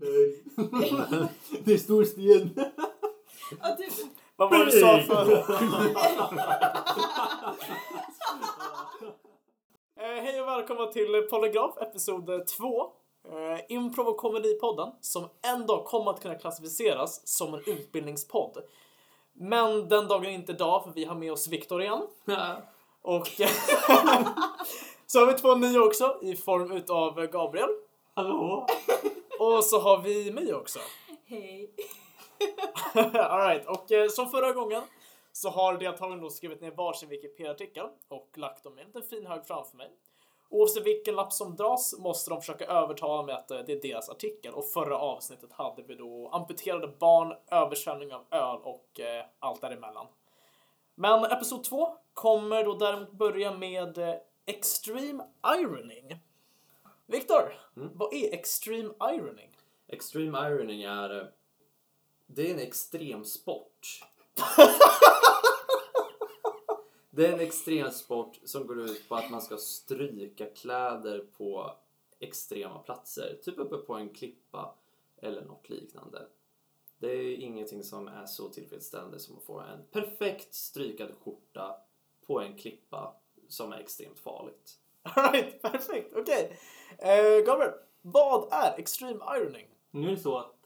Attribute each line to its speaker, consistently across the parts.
Speaker 1: Nej. det är stor sten.
Speaker 2: Ja, typ.
Speaker 3: Vad var det du sa för? Eh, hej och välkomna till Polygraf episod 2. Eh, improv och komedipodden som en dag kommer att kunna klassificeras som en utbildningspodd. Men den dagen är inte idag för vi har med oss Viktor igen. Och så har vi två nya också i form utav Gabriel.
Speaker 1: Hallå?
Speaker 3: Och så har vi mig också.
Speaker 2: Hej.
Speaker 3: Alright, och eh, som förra gången så har deltagarna då skrivit ner varsin Wikipedia-artikel och lagt dem i en liten fin hög framför mig. Oavsett vilken lapp som dras måste de försöka övertala mig att eh, det är deras artikel och förra avsnittet hade vi då amputerade barn, översvämning av öl och eh, allt däremellan. Men episod 2 kommer då däremot börja med eh, Extreme Ironing. Viktor,
Speaker 1: Mm.
Speaker 3: vad är Extreme Ironing?
Speaker 1: Extreme ironing är... eh, Det är en extremsport. det är en extremsport som går ut på att man ska stryka kläder på extrema platser. Typ uppe på en klippa eller något liknande. Det är ingenting som är så tillfredsställande som att få en perfekt strykad skjorta på en klippa som är extremt farligt.
Speaker 3: Alright, perfekt. Okej. Eh, Gabriel, vad är Extreme Ironing?
Speaker 4: Nu är det så att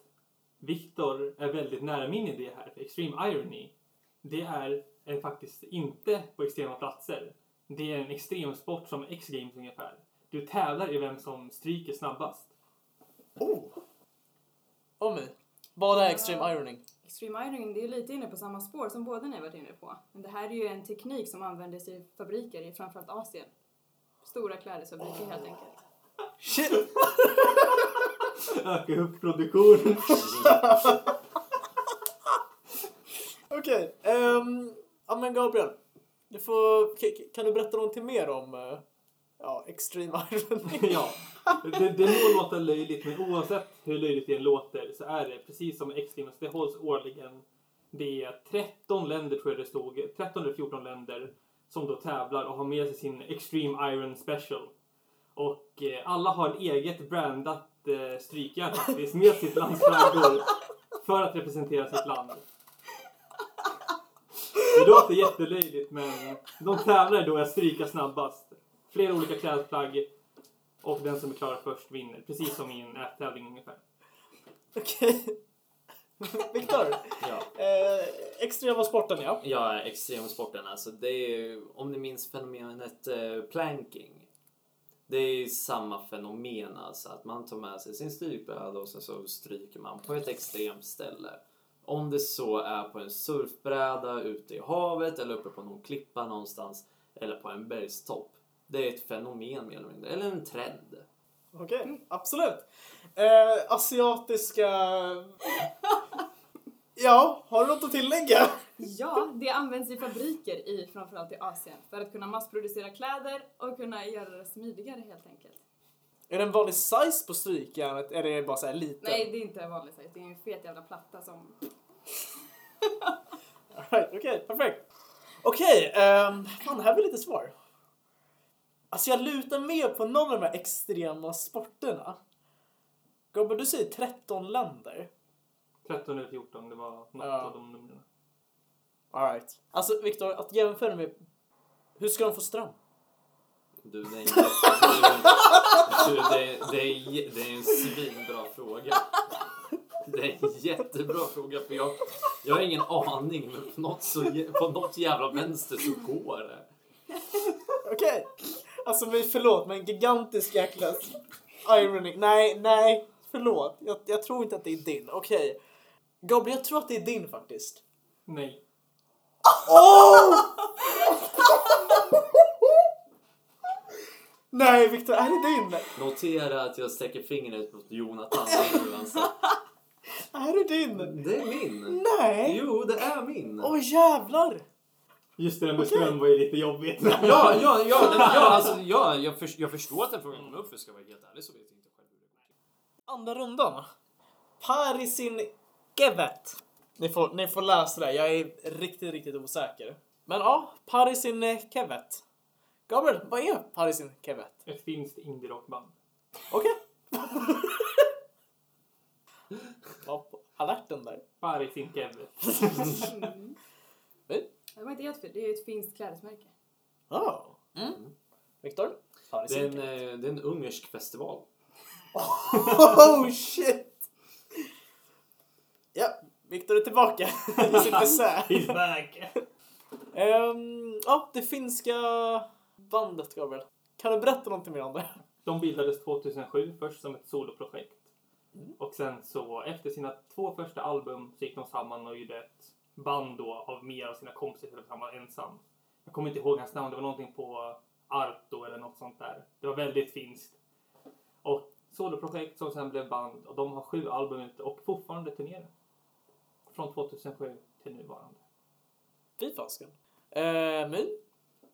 Speaker 4: Viktor är väldigt nära min idé här. För Extreme Irony, det är, är faktiskt inte på extrema platser. Det är en extremsport som X-Games ungefär. Du tävlar i vem som stryker snabbast.
Speaker 3: Oh! Omi, vad är Extreme Ironing?
Speaker 2: Extreme ironing, det är lite inne på samma spår som båda ni har varit inne på. Men det här är ju en teknik som används i fabriker i framförallt Asien. Stora klädesfabriker helt enkelt.
Speaker 3: Shit!
Speaker 4: Öka upp produktionen.
Speaker 3: Okej. ehm, ja men Gabriel, du får, kan du berätta någonting mer om eh, ja, Extreme Ironing?
Speaker 4: ja, det, det må låta löjligt men oavsett hur löjligt det låter så är det precis som X-Games, det hålls årligen. Det är 13 länder tror jag det stod, 13 eller 14 länder som då tävlar och har med sig sin Extreme Iron Special. Och eh, alla har eget brandat eh, strykjärn faktiskt med sitt lands flaggor för att representera sitt land. Det låter jättelöjligt men de tävlar då i att stryka snabbast. Flera olika klädplagg och den som är klar först vinner. Precis som i en ättävling ungefär.
Speaker 3: Okej. Viktor,
Speaker 1: Ja.
Speaker 3: eh, extrema sporten ja.
Speaker 1: Ja, extremsporten. Alltså det är, om ni minns fenomenet eh, planking. Det är samma fenomen alltså att man tar med sig sin strykbräda och sen så stryker man på ett extremt ställe. Om det så är på en surfbräda ute i havet eller uppe på någon klippa någonstans eller på en bergstopp. Det är ett fenomen mer eller mindre, eller en trend.
Speaker 3: Okej, absolut. Eh, asiatiska... Ja, har du något att tillägga?
Speaker 2: Ja, det används i fabriker i framförallt i Asien för att kunna massproducera kläder och kunna göra det smidigare helt enkelt.
Speaker 3: Är det en vanlig size på strykjärnet? Är det bara så här liten?
Speaker 2: Nej, det är inte en vanlig size. Det är en fet jävla platta som...
Speaker 3: Alright, okej, perfekt. Okej, ehm, fan det här blir lite svår. Alltså jag lutar mer på någon av de här extrema sporterna. Gobbe, du säger 13 länder.
Speaker 4: 13 eller 14, det var något
Speaker 3: Ja.
Speaker 4: av de numren.
Speaker 3: Alright. Alltså Viktor, att jämföra med... Hur ska de få ström?
Speaker 1: Du, det är en, du, du, det, är- det, är, det är en svinbra fråga. Det är en jättebra fråga för jag, jag har ingen aning men på något, så, på något jävla vänster så går det.
Speaker 3: Okej. Alltså men förlåt, men gigantisk jäkla irony. Nej, nej. Förlåt. Jag, jag tror inte att det är din. Okej. Gabriel, jag tror att det är din faktiskt.
Speaker 4: Nej.
Speaker 3: Oh! Nej, Viktor, är det din?
Speaker 1: Notera att jag sträcker fingret mot Jonathan alltså.
Speaker 3: Är det din?
Speaker 1: Det är min.
Speaker 3: Nej!
Speaker 1: Jo, det är min.
Speaker 3: Åh jävlar!
Speaker 4: Just det där med ström var ju lite jobbigt.
Speaker 1: Ja, ja, ja, ja, ja, alltså, ja jag, för, jag förstår att den frågan kom upp för ska vara helt ärlig så vet jag inte själv hur det går.
Speaker 3: Andra rundan. Parisin Gevet. Ni får, ni får läsa det. Jag är riktigt, riktigt osäker. Men ja, Parisin Kevet. Gabriel, vad är Parisin Kevet?
Speaker 4: Ett finskt indie-rockband.
Speaker 3: Okej. på alerten där.
Speaker 4: Paris in Kevin.
Speaker 2: Mm.
Speaker 3: Nej.
Speaker 2: Det var inte helt fel. Det är ett finskt klädesmärke.
Speaker 3: Oh. Mm. Viktor?
Speaker 1: Det är, en, eh, det är en ungersk festival.
Speaker 3: Oh shit! Viktor är tillbaka i sitt essä.
Speaker 4: He's back!
Speaker 3: Ehm, ja, det finska bandet, Gabriel. Kan du berätta någonting mer om det?
Speaker 4: De bildades 2007 först som ett soloprojekt. Och sen så efter sina två första album så gick de samman och gjorde ett band då av mer av sina kompisar att han var ensam. Jag kommer inte ihåg hans namn, det var någonting på Arto eller något sånt där. Det var väldigt finskt. Och soloprojekt som sen blev band och de har sju album ute och fortfarande turnerar. Från 2007 till nuvarande.
Speaker 3: Fy fasken. Ehm, My?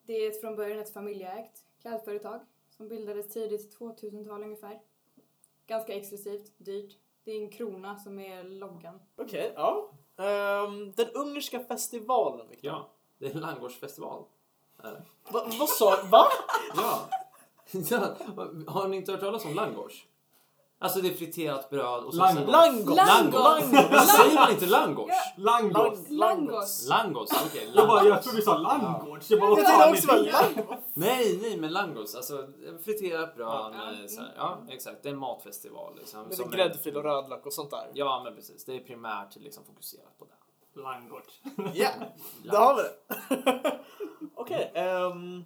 Speaker 2: Det är ett, från början ett familjeägt klädföretag som bildades tidigt 2000-tal ungefär. Ganska exklusivt, dyrt. Det är en krona som är loggan.
Speaker 3: Okej, ja. Ehm, den ungerska festivalen, Viktor.
Speaker 1: Ja, det är en langårdsfestival. Det?
Speaker 3: Va, vad sa Va?
Speaker 1: Ja. Har ni inte hört talas om langårs? Alltså det är friterat bröd och så
Speaker 4: Langos.
Speaker 1: sen-
Speaker 3: Langos!
Speaker 2: Langos.
Speaker 3: Langos!
Speaker 1: Säger man inte langårs?
Speaker 4: Langos!
Speaker 2: Langos.
Speaker 1: Langos, okej.
Speaker 4: Jag, bara,
Speaker 1: langos.
Speaker 4: jag trodde du sa Landgårds. Jag bara, vad
Speaker 3: Jag
Speaker 4: fan
Speaker 3: trodde också
Speaker 4: är
Speaker 3: det var
Speaker 4: det?
Speaker 3: langos.
Speaker 1: Nej, nej, men langos. Alltså friterat bröd.
Speaker 2: Ja.
Speaker 1: med Så här, ja, exakt. Det är en matfestival. Liksom,
Speaker 3: Med
Speaker 1: som är-
Speaker 3: gräddfil och rödlök och sånt där.
Speaker 1: Ja, men precis. Det är primärt liksom fokuserat på det.
Speaker 4: Langårds.
Speaker 3: Ja, där har vi det. Okej, ehm...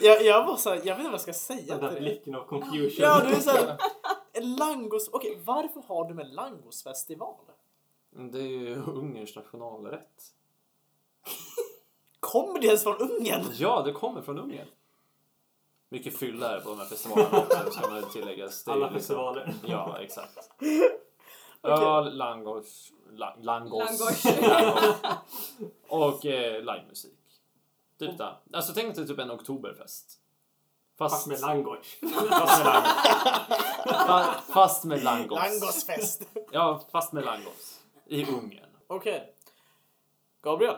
Speaker 3: jag, jag var så här, jag vet inte vad jag ska säga
Speaker 4: Den där blicken av confusion.
Speaker 3: Ja, du är såhär, langos, okej, varför har du med langosfestival?
Speaker 1: Det är ju Ungerns nationalrätt.
Speaker 3: Kommer det ens från Ungern?
Speaker 1: Ja, det kommer från Ungern. Mycket fylla är på de här festivalerna också, ska man tilläggas.
Speaker 4: Alla
Speaker 1: liksom-
Speaker 4: festivaler.
Speaker 1: Ja, exakt.
Speaker 3: Okej.
Speaker 1: Öl, langos, la, langos,
Speaker 2: Langos.
Speaker 1: langos. och eh, livemusik. Typ det. Alltså tänk dig typ en oktoberfest. Fast,
Speaker 4: Fast med Langårds.
Speaker 1: fast med langos. Fa- Fast med langos.
Speaker 3: Langosfest.
Speaker 1: Ja, fast med langos. I Ungern.
Speaker 3: Okej. Gabriel,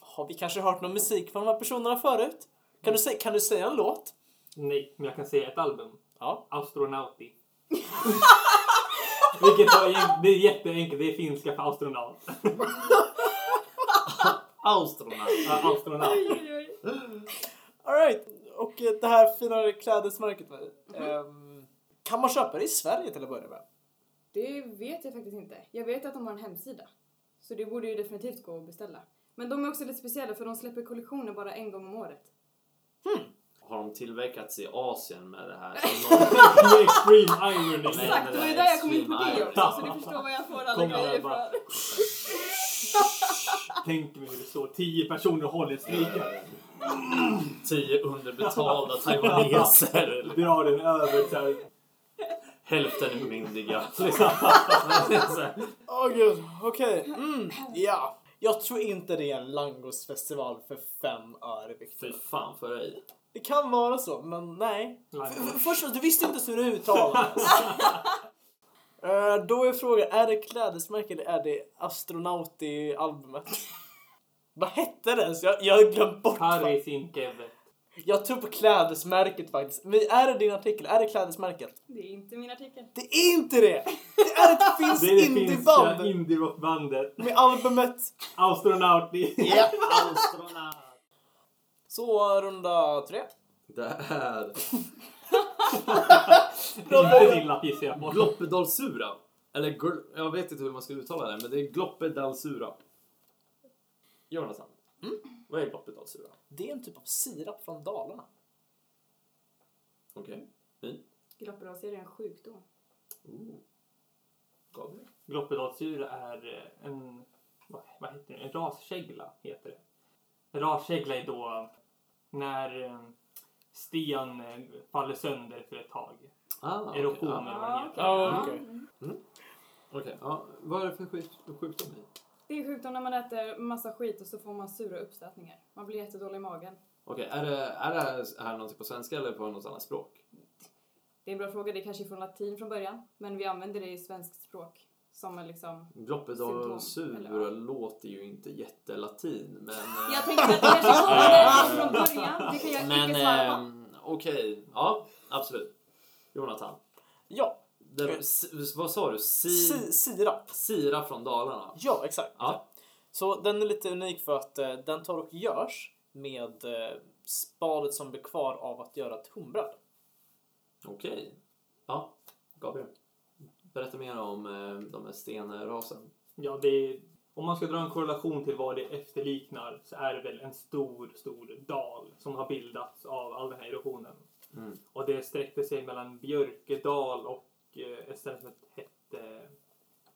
Speaker 3: har vi kanske hört någon musik från de här personerna förut? Kan du, säga, kan du säga en låt?
Speaker 4: Nej, men jag kan säga ett album.
Speaker 3: Ja.
Speaker 4: Astronauti. Vilket var, det är jätteenkelt. Det är finska för astronaut. Ja, astronaut.
Speaker 3: Alright, och eh, det här fina klädesmärket. ehm, kan man köpa det i Sverige till att börja med?
Speaker 2: Det vet jag faktiskt inte. Jag vet att de har en hemsida. Så det borde ju definitivt gå att beställa. Men de är också lite speciella för de släpper kollektioner bara en gång om året.
Speaker 1: Har de tillverkats i Asien med det här?
Speaker 4: Med extreme irony.
Speaker 2: Exakt, det var
Speaker 1: det
Speaker 2: ju
Speaker 1: är
Speaker 2: där jag kom in på det också. Så du förstår var jag får alla grejer ifrån.
Speaker 4: Tänk mig hur det står tio personer och håller striken.
Speaker 1: Tio underbetalda taiwaneser.
Speaker 4: Drar den över så här.
Speaker 1: Hälften är myndiga.
Speaker 3: Åh gud, okej. Mm, ja. Jag tror inte det är en langosfestival för fem öre, Victor.
Speaker 1: Fy fan för dig.
Speaker 3: Det kan vara så, men nej.
Speaker 4: Langos.
Speaker 3: F- Först, du visste inte hur det uttalades. Eh, Då är frågan, är det klädesmärke eller är det astronauti-albumet? Vad hette det ens? Jag, jag har glömt bort.
Speaker 4: Paris in Kevin.
Speaker 3: Jag tror på klädesmärket faktiskt. Men är det din artikel? Är det klädesmärket?
Speaker 2: Det är inte min artikel.
Speaker 3: Det är inte det! Det är ett finskt
Speaker 4: Det är det finska
Speaker 3: indieband
Speaker 4: indie-rockbandet.
Speaker 3: med albumet.
Speaker 4: Astronauti.
Speaker 3: Ja.
Speaker 1: Astronaut.
Speaker 3: Så runda tre.
Speaker 1: Det är
Speaker 4: Inte din lapp gissar jag på.
Speaker 1: Gloppedalsura. Eller gl- jag vet inte hur man ska uttala det, men det är Gloppedalsura. Jonathan, vad är Gloppedalsura?
Speaker 3: Det är en typ av sirap från Dalarna.
Speaker 1: Okej, ni?
Speaker 2: Gloppedalsera är en sjukdom.
Speaker 1: Ooh. Gabriel?
Speaker 4: Gloppedalssyra är eh, en, vad, vad heter det, en raskägla heter det. En raskägla är då när eh, sten eh, faller sönder för ett tag.
Speaker 1: Ah, okej,
Speaker 4: Erosion
Speaker 1: ja.
Speaker 4: eller vad det heter.
Speaker 3: Ja, okej.
Speaker 2: Mm.
Speaker 1: Okej, ja. Vad är det för sjuk- sjukdom i?
Speaker 2: Det är sjukdom när man äter massa skit och så får man sura uppstötningar. Man blir jättedålig i magen.
Speaker 1: Okej, är det, är det här, någonting på svenska eller på något annat språk?
Speaker 2: Det är en bra fråga. Det är kanske är från latin från början. Men vi använder det i svenskt språk. Som en liksom...
Speaker 1: Gloppedalsura
Speaker 2: eller ja.
Speaker 1: låter ju inte jättelatin, men... eh,
Speaker 2: Jag tänkte att det kanske kommer från början. Det kan jag
Speaker 1: Men
Speaker 2: inte svara på.
Speaker 1: ehm, okej, ja absolut. Jonathan.
Speaker 3: Ja,
Speaker 1: Det, s- vad sa du? Si,
Speaker 3: si, sirap.
Speaker 1: Sira från Dalarna.
Speaker 3: Ja, exakt.
Speaker 1: Ja.
Speaker 3: Så den är lite unik för att eh, den tar och görs med eh, spadet som blir kvar av att göra ett humbröd.
Speaker 1: Okej. Ja, Gabriel. Berätta mer om eh, de här stenrasen.
Speaker 4: Ja, det är, om man ska dra en korrelation till vad det efterliknar så är det väl en stor, stor dal som har bildats av all den här erosionen.
Speaker 1: Mm.
Speaker 4: Och det sträckte sig mellan Björkedal och eh, ett ställe som hette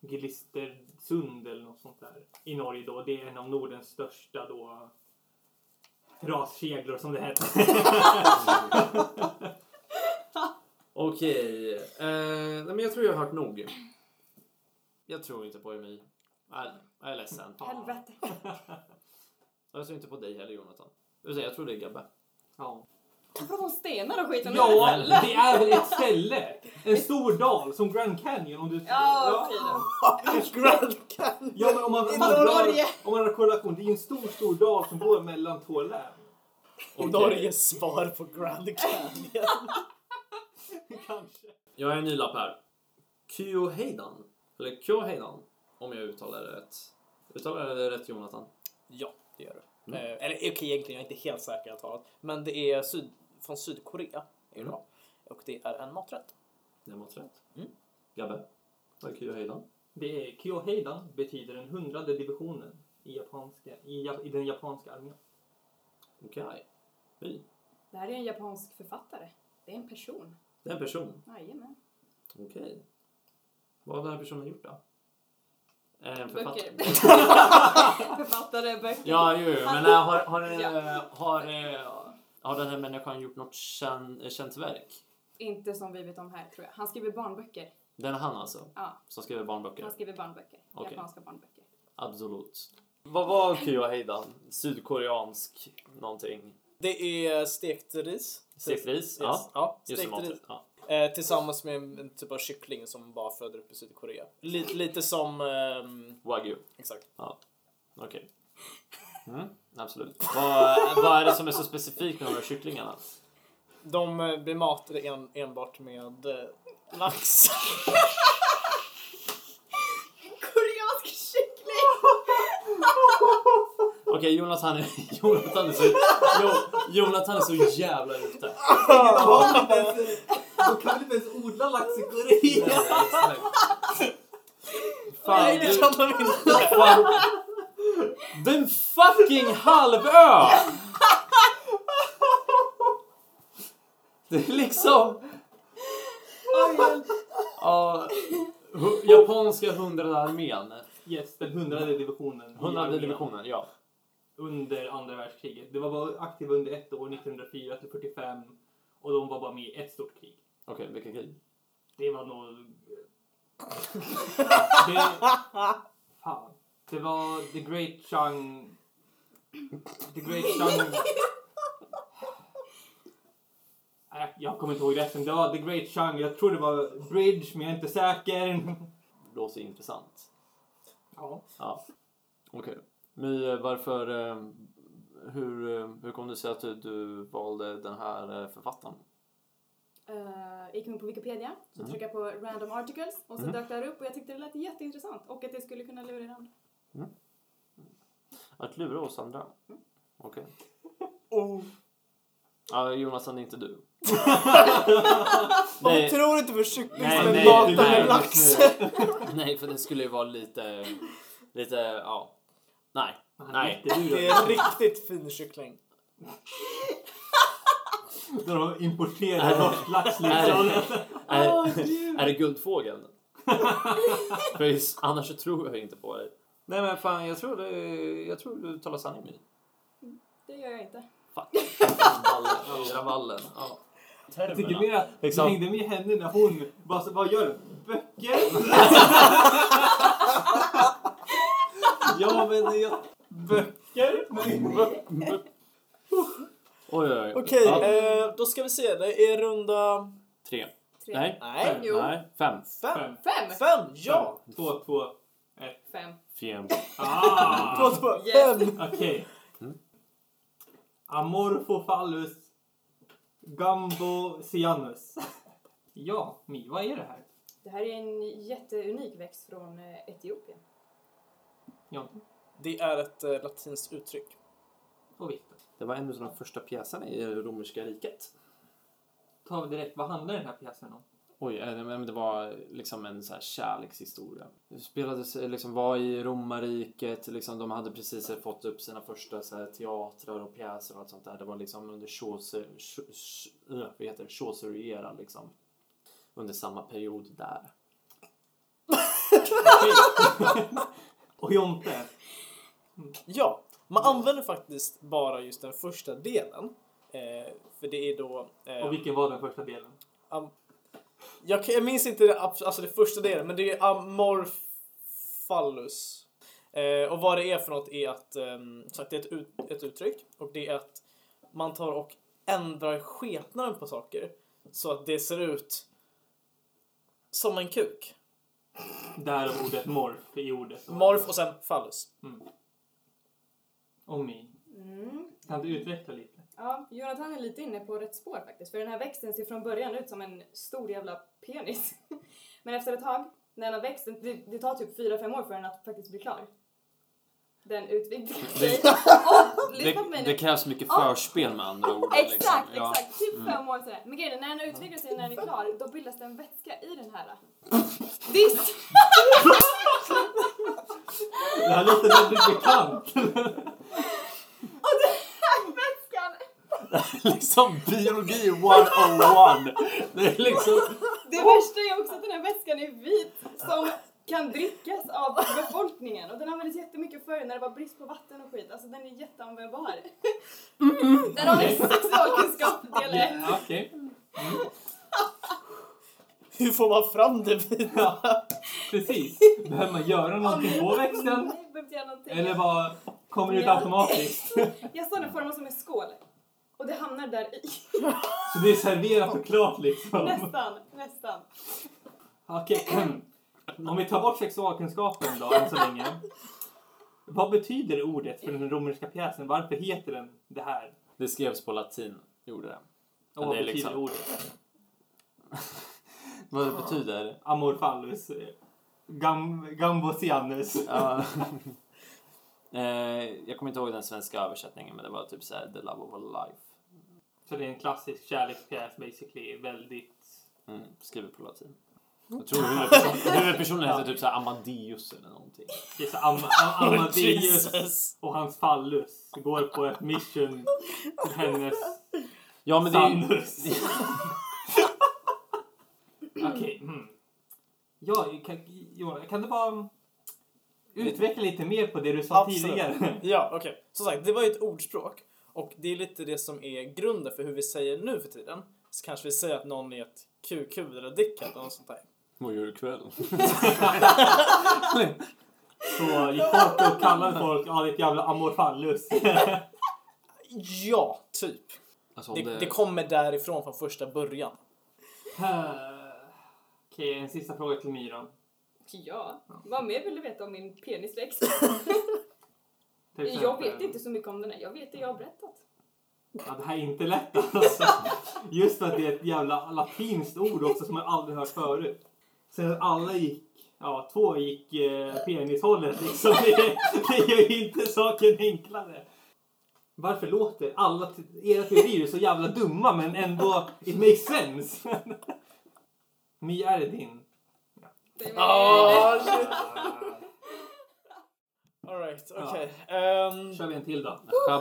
Speaker 4: Glistersund eller något sånt där i Norge då. Det är en av Nordens största då raskeglor som det heter.
Speaker 1: Okej. Eh, nej, men jag tror jag har hört nog. Jag tror inte på Emi. Nej, jag är ledsen.
Speaker 2: Helvete.
Speaker 1: Jag tror inte på dig heller Jonathan. Jag Jag tror det är Gabbe.
Speaker 4: ja.
Speaker 2: Pratar om stenar och skit.
Speaker 4: ja, det är väl ett ställe. En stor dal som Grand Canyon. Om du,
Speaker 2: Ja, okej då.
Speaker 3: Grand Canyon!
Speaker 4: Ja, men om man, om man, drar, om man har korrelation, det är en stor, stor dal som går mellan två län.
Speaker 1: Okej.
Speaker 3: Norges svar på Grand Canyon.
Speaker 4: Kanske.
Speaker 1: Jag har en ny lapp här. Kyoheidan. Eller Kyoheidan. Om jag uttalar det rätt. Uttalar jag det rätt Jonathan?
Speaker 3: ja, det gör du.
Speaker 1: Mm.
Speaker 3: Eh, eller okej, egentligen, jag är inte helt säker att talat. Men det är syd, från Sydkorea. Är det
Speaker 1: Mm.
Speaker 3: Och det är en maträtt.
Speaker 1: Det måste rätt.
Speaker 3: Mm.
Speaker 1: Gabbe? Vad är Kyoheidan?
Speaker 4: Det är Kyoheidan betyder den hundrade divisionen i, japanska, i, i den japanska armén.
Speaker 1: Okej. Fy.
Speaker 2: Det här är en japansk författare. Det är en person.
Speaker 1: Det är en person.
Speaker 2: Jajamän.
Speaker 1: Okej. Vad har den här personen gjort då? En författare?
Speaker 2: Böcker. författare, böcker.
Speaker 1: Ja, jo, jo, men äh, har, har,
Speaker 2: Ja.
Speaker 1: äh, har, har den här människan gjort något känt, känt verk?
Speaker 2: Inte som vi vet om här tror jag. Han skriver barnböcker.
Speaker 1: Den är han alltså?
Speaker 2: Ja,
Speaker 1: Som skriver barnböcker?
Speaker 2: han skriver barnböcker.
Speaker 1: Okej.
Speaker 2: Japanska barnböcker.
Speaker 1: Absolut. Vad var Kyoheidan? Sydkoreansk någonting?
Speaker 3: Det är stekt ris.
Speaker 1: Stekt ris?
Speaker 3: Yes.
Speaker 1: Ja.
Speaker 3: ja
Speaker 1: Just
Speaker 3: ris.
Speaker 1: Ja.
Speaker 3: Eh, tillsammans med en, en typ av kyckling som bara föder upp i Sydkorea. Lite, lite som... ehm,
Speaker 1: Wagyu.
Speaker 3: exakt.
Speaker 1: Okej. Mm, absolut. Vad, vad är det som är så specifikt med de här kycklingarna?
Speaker 3: De eh, blir matade en, enbart med eh, lax.
Speaker 2: Koreansk kyckling!
Speaker 1: Okej, Jonathan är, Jonathan, är så, jo, Jonathan är så jävla ute.
Speaker 4: De kan väl inte ens odla lax i Korea?
Speaker 1: Fan,
Speaker 3: Nej,
Speaker 1: du,
Speaker 3: det kan de inte.
Speaker 1: fan. Den fucking halvö! Det är liksom... Ja, hu- japanska hundrade armén.
Speaker 4: Yes, den hundrade divisionen. i
Speaker 1: Hundrade
Speaker 4: armén
Speaker 1: divisionen, ja.
Speaker 4: Under andra världskriget. Det var bara aktiva under ett år, 1904 till 45. Och de var bara med i ett stort krig.
Speaker 1: Okej, vilka krig?
Speaker 4: Det var nog... Det... Fan. Det var The Great Chang... The Great Chang... Nej, Jag kommer inte ihåg resten. Det var The Great Chang. Jag tror det var Bridge, men jag är inte säker.
Speaker 1: Låter intressant.
Speaker 4: Ja.
Speaker 1: Ja, okej. My, eh, varför... eh, Hur, eh, hur kom det sig att du, du valde den här eh, författaren?
Speaker 2: Uh, gick in på Wikipedia, så
Speaker 1: Mhm.
Speaker 2: tryckte jag på random articles och så
Speaker 1: Mhm.
Speaker 2: dök det här upp och jag tyckte det lät jätteintressant och att det skulle kunna lura in andra.
Speaker 1: Att lura oss andra?
Speaker 2: Mm.
Speaker 1: Okej.
Speaker 3: Oh.
Speaker 1: Ja, Jonathan, inte du.
Speaker 3: Varför
Speaker 1: Nej.
Speaker 3: tror du inte på kyckling
Speaker 1: Nej,
Speaker 3: som
Speaker 1: nej,
Speaker 3: matad
Speaker 1: nej,
Speaker 3: med lax?
Speaker 1: Nej, för det skulle ju vara lite... Lite, ja. Nej. Nej.
Speaker 3: Det är riktigt fin kyckling.
Speaker 4: När de
Speaker 1: Är
Speaker 4: importerar
Speaker 1: det-
Speaker 4: norsk lax
Speaker 1: är
Speaker 4: liksom.
Speaker 1: det- Är, är det guldfågeln? för annars så tror jag inte på dig. Nej men fan, jag tror, det, jag tror du talar sanning med
Speaker 2: Det gör jag inte.
Speaker 1: Fuck. Vallen, Fyra vallen. Ja.
Speaker 4: Jag tycker mer att du
Speaker 1: Liksom.
Speaker 4: hängde med henne när hon... Bara, så- vad gör du? Böcker?
Speaker 1: Ja men jag...
Speaker 4: Böcker?
Speaker 1: Oj oj oj.
Speaker 3: Okej,
Speaker 1: Ja.
Speaker 3: eh, då ska vi se. Det är runda
Speaker 1: Tre.
Speaker 2: Tre.
Speaker 1: Nej.
Speaker 3: Nej.
Speaker 2: Jo.
Speaker 1: Nej. Fem.
Speaker 3: fem.
Speaker 4: Fem.
Speaker 2: Fem!
Speaker 3: Fem, ja!
Speaker 4: Två, två.
Speaker 2: Fem.
Speaker 1: Fem.
Speaker 4: Ah!
Speaker 3: Två, två,
Speaker 2: Yes.
Speaker 3: fem.
Speaker 4: Okej.
Speaker 1: Mm.
Speaker 4: Amorphophallus gambosianus. Ja, Mi, vad är det här?
Speaker 2: Det här är en jätteunik växt från eh, Etiopien.
Speaker 4: Jonte
Speaker 3: Det är ett eh, latinskt uttryck.
Speaker 4: och Viktor.
Speaker 1: Det var en av de första pjäserna i det romerska riket.
Speaker 4: Ta direkt, vad handlar den här pjäsen om?
Speaker 1: Oj, eh, det var liksom en så här kärlekshistoria. Det spelades, eh, liksom, var i romarriket, liksom, de hade precis fått upp sina första så här, teatrar och pjäser och allt sånt där. Det var liksom under Chaucer-eran liksom. Under samma period där.
Speaker 4: Och Jonte?
Speaker 3: Ja, man använder faktiskt bara just den första delen. Eh, för det är då... Eh,
Speaker 4: Och vilken var den första delen?
Speaker 3: am- jag, jag minns inte det, alltså det första delen, men det är amorphallus. Eh, och vad det är för något är att, ehm, så att det är ett, ut, ett uttryck och det är att man tar och ändrar skepnaden på saker så att det ser ut som en kuk.
Speaker 4: Därav ordet morf i ordet.
Speaker 3: Morf och sen phallus.
Speaker 4: Och Mi.
Speaker 2: Mm.
Speaker 4: Kan du utveckla lite?
Speaker 2: Ja, Jonathan är lite inne på rätt spår faktiskt. För den här växten ser från början ut som en stor jävla penis. Men efter ett tag, när den har växt, det, det tar typ 4-5 år för den att faktiskt bli klar. Den utvidgar sig. Och, lyssna på mig
Speaker 1: Det,
Speaker 2: nu.
Speaker 1: det krävs mycket förspel med andra ord.
Speaker 2: Exakt,
Speaker 1: liksom. Ja.
Speaker 2: exakt. Typ fem år sådär. Men grejen är, när den utvecklat sig när den är klar, då bildas det en vätska i den här. Visst!
Speaker 4: Det här låter väldigt bekant.
Speaker 2: Och den här vätskan,
Speaker 1: liksom biologi 101. Det är liksom...
Speaker 2: det värsta är också att den här vätskan är vit som kan drickas av befolkningen. Och den användes jättemycket förr när det var brist på vatten och skit. Alltså den är jätteanvändbar. Där har vi sexualkunskap del ett.
Speaker 4: Ja, Okej.
Speaker 3: Hur får man fram det vita?
Speaker 4: Precis. Behöver man göra någonting på växten?
Speaker 2: Nej, jag behöver inte göra någonting.
Speaker 4: Eller bara kommer det ut automatiskt?
Speaker 2: Jag sa den formad som en skål. Och det hamnar där i.
Speaker 4: Så det är serverat och klart liksom?
Speaker 2: Nästan, nästan.
Speaker 4: Okej. Om vi tar bort sexualkunskapen då, än så länge. Vad betyder ordet för den romerska pjäsen? Varför heter den det här?
Speaker 1: Det skrevs på latin, gjorde det.
Speaker 4: Och vad
Speaker 1: det är
Speaker 4: betyder
Speaker 1: liksom-
Speaker 4: ordet?
Speaker 1: Vad det betyder?
Speaker 4: Amor fallus. eh, Gam, gambosianus.
Speaker 1: Ja. eh, jag kommer inte ihåg den svenska översättningen men det var typ såhär The Love of a Life.
Speaker 4: Så det är en klassisk kärlekspjäs basically. Väldigt...
Speaker 1: Mm, skrivet på latin. Jag tror huvudperson- huvudpersonen heter typ såhär Amadeus eller någonting.
Speaker 4: Det är så Am Am Amadeus och hans fallus går på ett mission till hennes
Speaker 1: Ja men det.
Speaker 4: Sandus. Okej. mm. Ja, kan, kan du bara utveckla lite mer på det du sa
Speaker 3: Absolut.
Speaker 4: tidigare?
Speaker 3: Ja, okej. Som sagt, det var ju ett ordspråk. Och det är lite det som är grunden för hur vi säger nu för tiden. Så kanske vi säger att någon är ett kukhuvud eller dickhead eller något sånt där.
Speaker 1: Vad gör du ikväll?
Speaker 4: Så gick folk och kallade folk ja, ditt jävla amorfallus.
Speaker 3: Ja, typ.
Speaker 1: Alltså,
Speaker 3: Det,
Speaker 1: det,
Speaker 3: det kommer därifrån från första början.
Speaker 4: Okej, en sista fråga till Myra.
Speaker 2: Ja, vad mer vill du veta om min penisväxt?
Speaker 4: Till
Speaker 2: Jag
Speaker 4: exempel-
Speaker 2: vet inte så mycket om den här. Jag vet det jag har berättat.
Speaker 4: Ja, det här är inte lätt alltså. Just för att det är ett jävla latinskt ord också som jag aldrig hört förut. Sen att alla gick, ja två gick eh, penishållet liksom. Det, det gör ju inte saken enklare. Varför låter alla era teorier så jävla dumma men ändå it makes sense? Mia, är det din?
Speaker 2: Det är
Speaker 3: Ah, shit. Alright, okej. Ehm,
Speaker 4: kör vi en till då.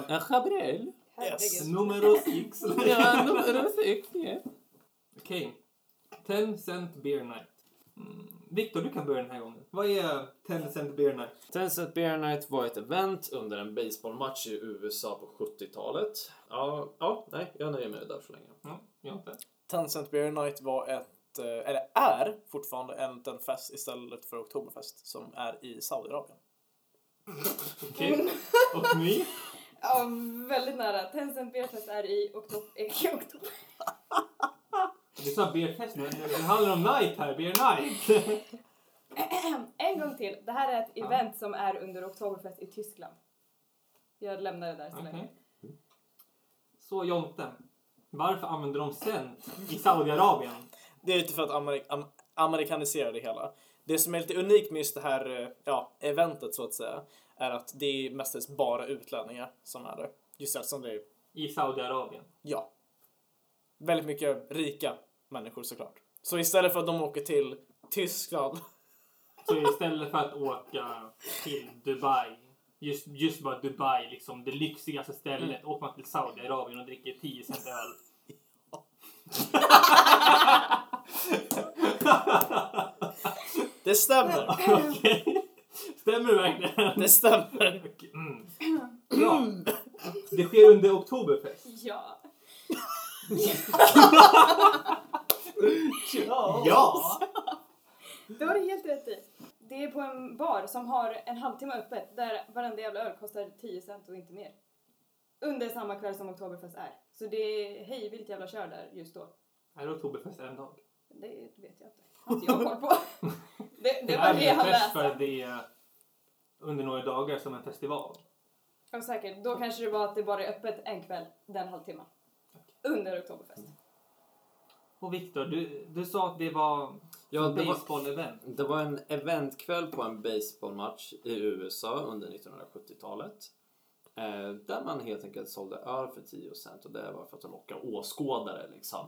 Speaker 1: En Chabrel?
Speaker 3: Yes.
Speaker 4: Numero six.
Speaker 1: Ja, nummer sex. ja.
Speaker 4: Okej. 10 cent beer night. Mm. Viktor, du kan börja den här gången. Vad är 10 cent beer night?
Speaker 1: Tencent Bear Night var ett event under en baseballmatch i USA på 70-talet. Ja, ja, nej, jag nöjer mig där så länge.
Speaker 4: Ja, jag inte.
Speaker 3: Tencent Beer Night var ett, eh, eller är fortfarande en, en fest istället för Oktoberfest som är i Saudiarabien.
Speaker 4: Okej. Och ni?
Speaker 2: Ja, väldigt nära. Tencent Beerfest är i oktober. i oktober.
Speaker 4: Du sa fest, men det handlar om night här. Beer night.
Speaker 2: En gång till. Det här är ett event som är under Oktoberfest i Tyskland. Jag lämnar det där så länge.
Speaker 4: Okej. Så Jonte. Varför använder de cent i Saudiarabien?
Speaker 3: Det är lite för att amerik am amerikanisera det hela. Det som är lite unikt med just det här eh, ja, eventet så att säga är att det är mestadels bara utlänningar som är där. Just eftersom det är,
Speaker 4: I Saudiarabien.
Speaker 3: ja, väldigt mycket rika människor såklart. Så istället för att de åker till Tyskland
Speaker 4: Så istället för att åka till Dubai, just, just bara Dubai, liksom det lyxigaste stället, åker man till Saudiarabien och dricker 10 cent öl.
Speaker 3: Det stämmer.
Speaker 4: Stämmer det verkligen?
Speaker 3: Det stämmer.
Speaker 4: Mm. Bra. Det sker under Oktoberfest.
Speaker 2: Ja.
Speaker 4: Ja!
Speaker 2: Det har du helt rätt i. Det är på en bar som har en halvtimme öppet där varenda jävla öl kostar 10 cent och inte mer. Under samma kväll som Oktoberfest är. Så det är hej vilt jävla kör där just då.
Speaker 4: Är Oktoberfest en dag?
Speaker 2: Det vet jag inte. Har inte jag koll på. Det, det var det
Speaker 4: för
Speaker 2: läste.
Speaker 4: det är under några dagar som en festival.
Speaker 2: Ja säkert. Då kanske det var att det bara är öppet en kväll den halvtimmen. Under Oktoberfest.
Speaker 4: Och Viktor, du, du sa att det var
Speaker 1: Ja, det var-
Speaker 4: baseball-event.
Speaker 1: Det var en eventkväll på en baseballmatch i USA under 1970-talet. Eh, där man helt enkelt sålde öl för 10 cent och det var för att locka åskådare liksom,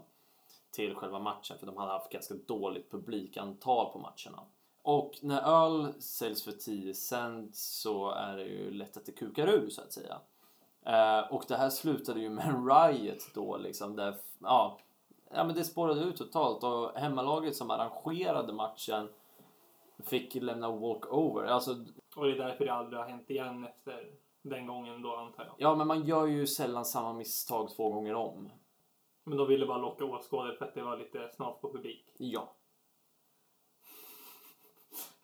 Speaker 1: till själva matchen för de hade haft ganska dåligt publikantal på matcherna. Och när öl säljs för 10 cent så är det ju lätt att det kukar ur så att säga. Eh, och det här slutade ju med en riot då liksom där, ja, ja men det spårade ut totalt och hemmalaget som arrangerade matchen fick lämna walkover. Alltså,
Speaker 4: Och det är därför det aldrig har hänt igen efter den gången då antar jag.
Speaker 1: ja men man gör ju sällan samma misstag två gånger om.
Speaker 4: Men de ville bara locka åskådare för att det var lite snart på publik.
Speaker 1: Ja.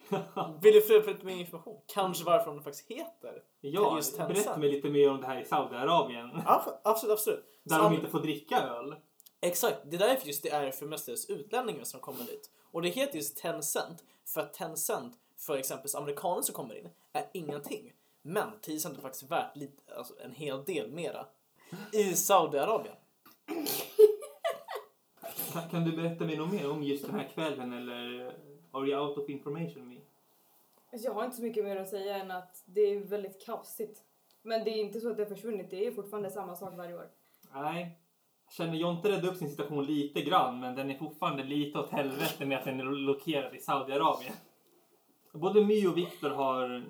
Speaker 3: Vill du få lite mer information? Kanske varför de faktiskt heter?
Speaker 4: Ja,
Speaker 3: Just
Speaker 4: berätta
Speaker 3: Tencent.
Speaker 4: mig lite mer om det här i Saudiarabien.
Speaker 3: Ja, absolut, absolut.
Speaker 4: Där
Speaker 3: Så
Speaker 4: de inte får dricka öl.
Speaker 3: Exakt, det är därför just det är för mestadels utlänningar som kommer dit. Och det heter just Tencent för att Tencent för exempelvis amerikaner som kommer in är ingenting. Men 10 cent är faktiskt värt lite, alltså en hel del mera. I Saudiarabien.
Speaker 4: Kan, kan du berätta mig något mer om just den här kvällen eller are you out of information me?
Speaker 2: Jag har inte så mycket mer att säga än att det är väldigt kaosigt. Men det är inte så att det har försvunnit, det är fortfarande samma sak varje år.
Speaker 4: Nej. Känner Jonte redde upp sin situation lite grann men den är fortfarande lite åt helvete med att den är lokerad i Saudiarabien. Både My och Viktor har...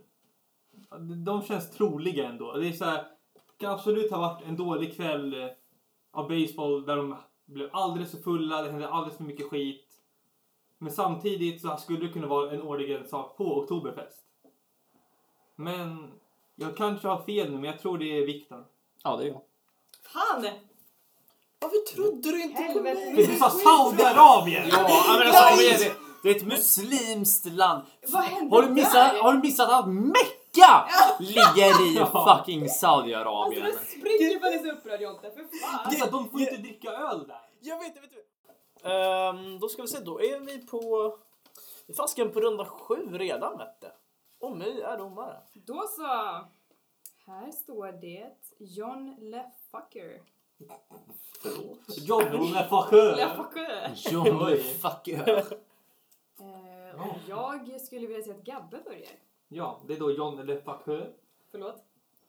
Speaker 4: De känns troliga ändå. Det är så här, kan absolut ha varit en dålig kväll eh, av baseball där de blev alldeles för fulla, det hände alldeles för mycket skit. Men samtidigt så skulle det kunna vara en årlig sak på Oktoberfest. Men jag kanske har fel nu, men jag tror det är Viktor.
Speaker 1: Ja, det är jag.
Speaker 2: Fan!
Speaker 3: Varför trodde du inte på mig?
Speaker 4: Du sa Saudiarabien!
Speaker 1: Ja, men alltså, vad är det? Det är ett muslimskt land.
Speaker 2: Vad hände
Speaker 1: Har du missat,
Speaker 2: där?
Speaker 1: har du missat att Mecka ligger i fucking
Speaker 2: Alltså
Speaker 1: Saudiarabien?
Speaker 2: du springer att du är så upprörd Jonte, för fan!
Speaker 4: Alltså, de får inte dricka öl där.
Speaker 3: Jag vet, jag vet. jag vet. Ehm, då ska vi se, då är vi på... Vi är fasken på runda sju redan vet du. Och My är domare.
Speaker 2: Då så! Här står det John LeFucker.
Speaker 4: John Lefacheur.
Speaker 2: LeFucker!
Speaker 1: John
Speaker 4: Oj.
Speaker 1: fuck you.
Speaker 2: Eh, och jag skulle vilja säga att Gabbe börjar.
Speaker 4: Ja, det är då John Lefacheur.
Speaker 2: Förlåt?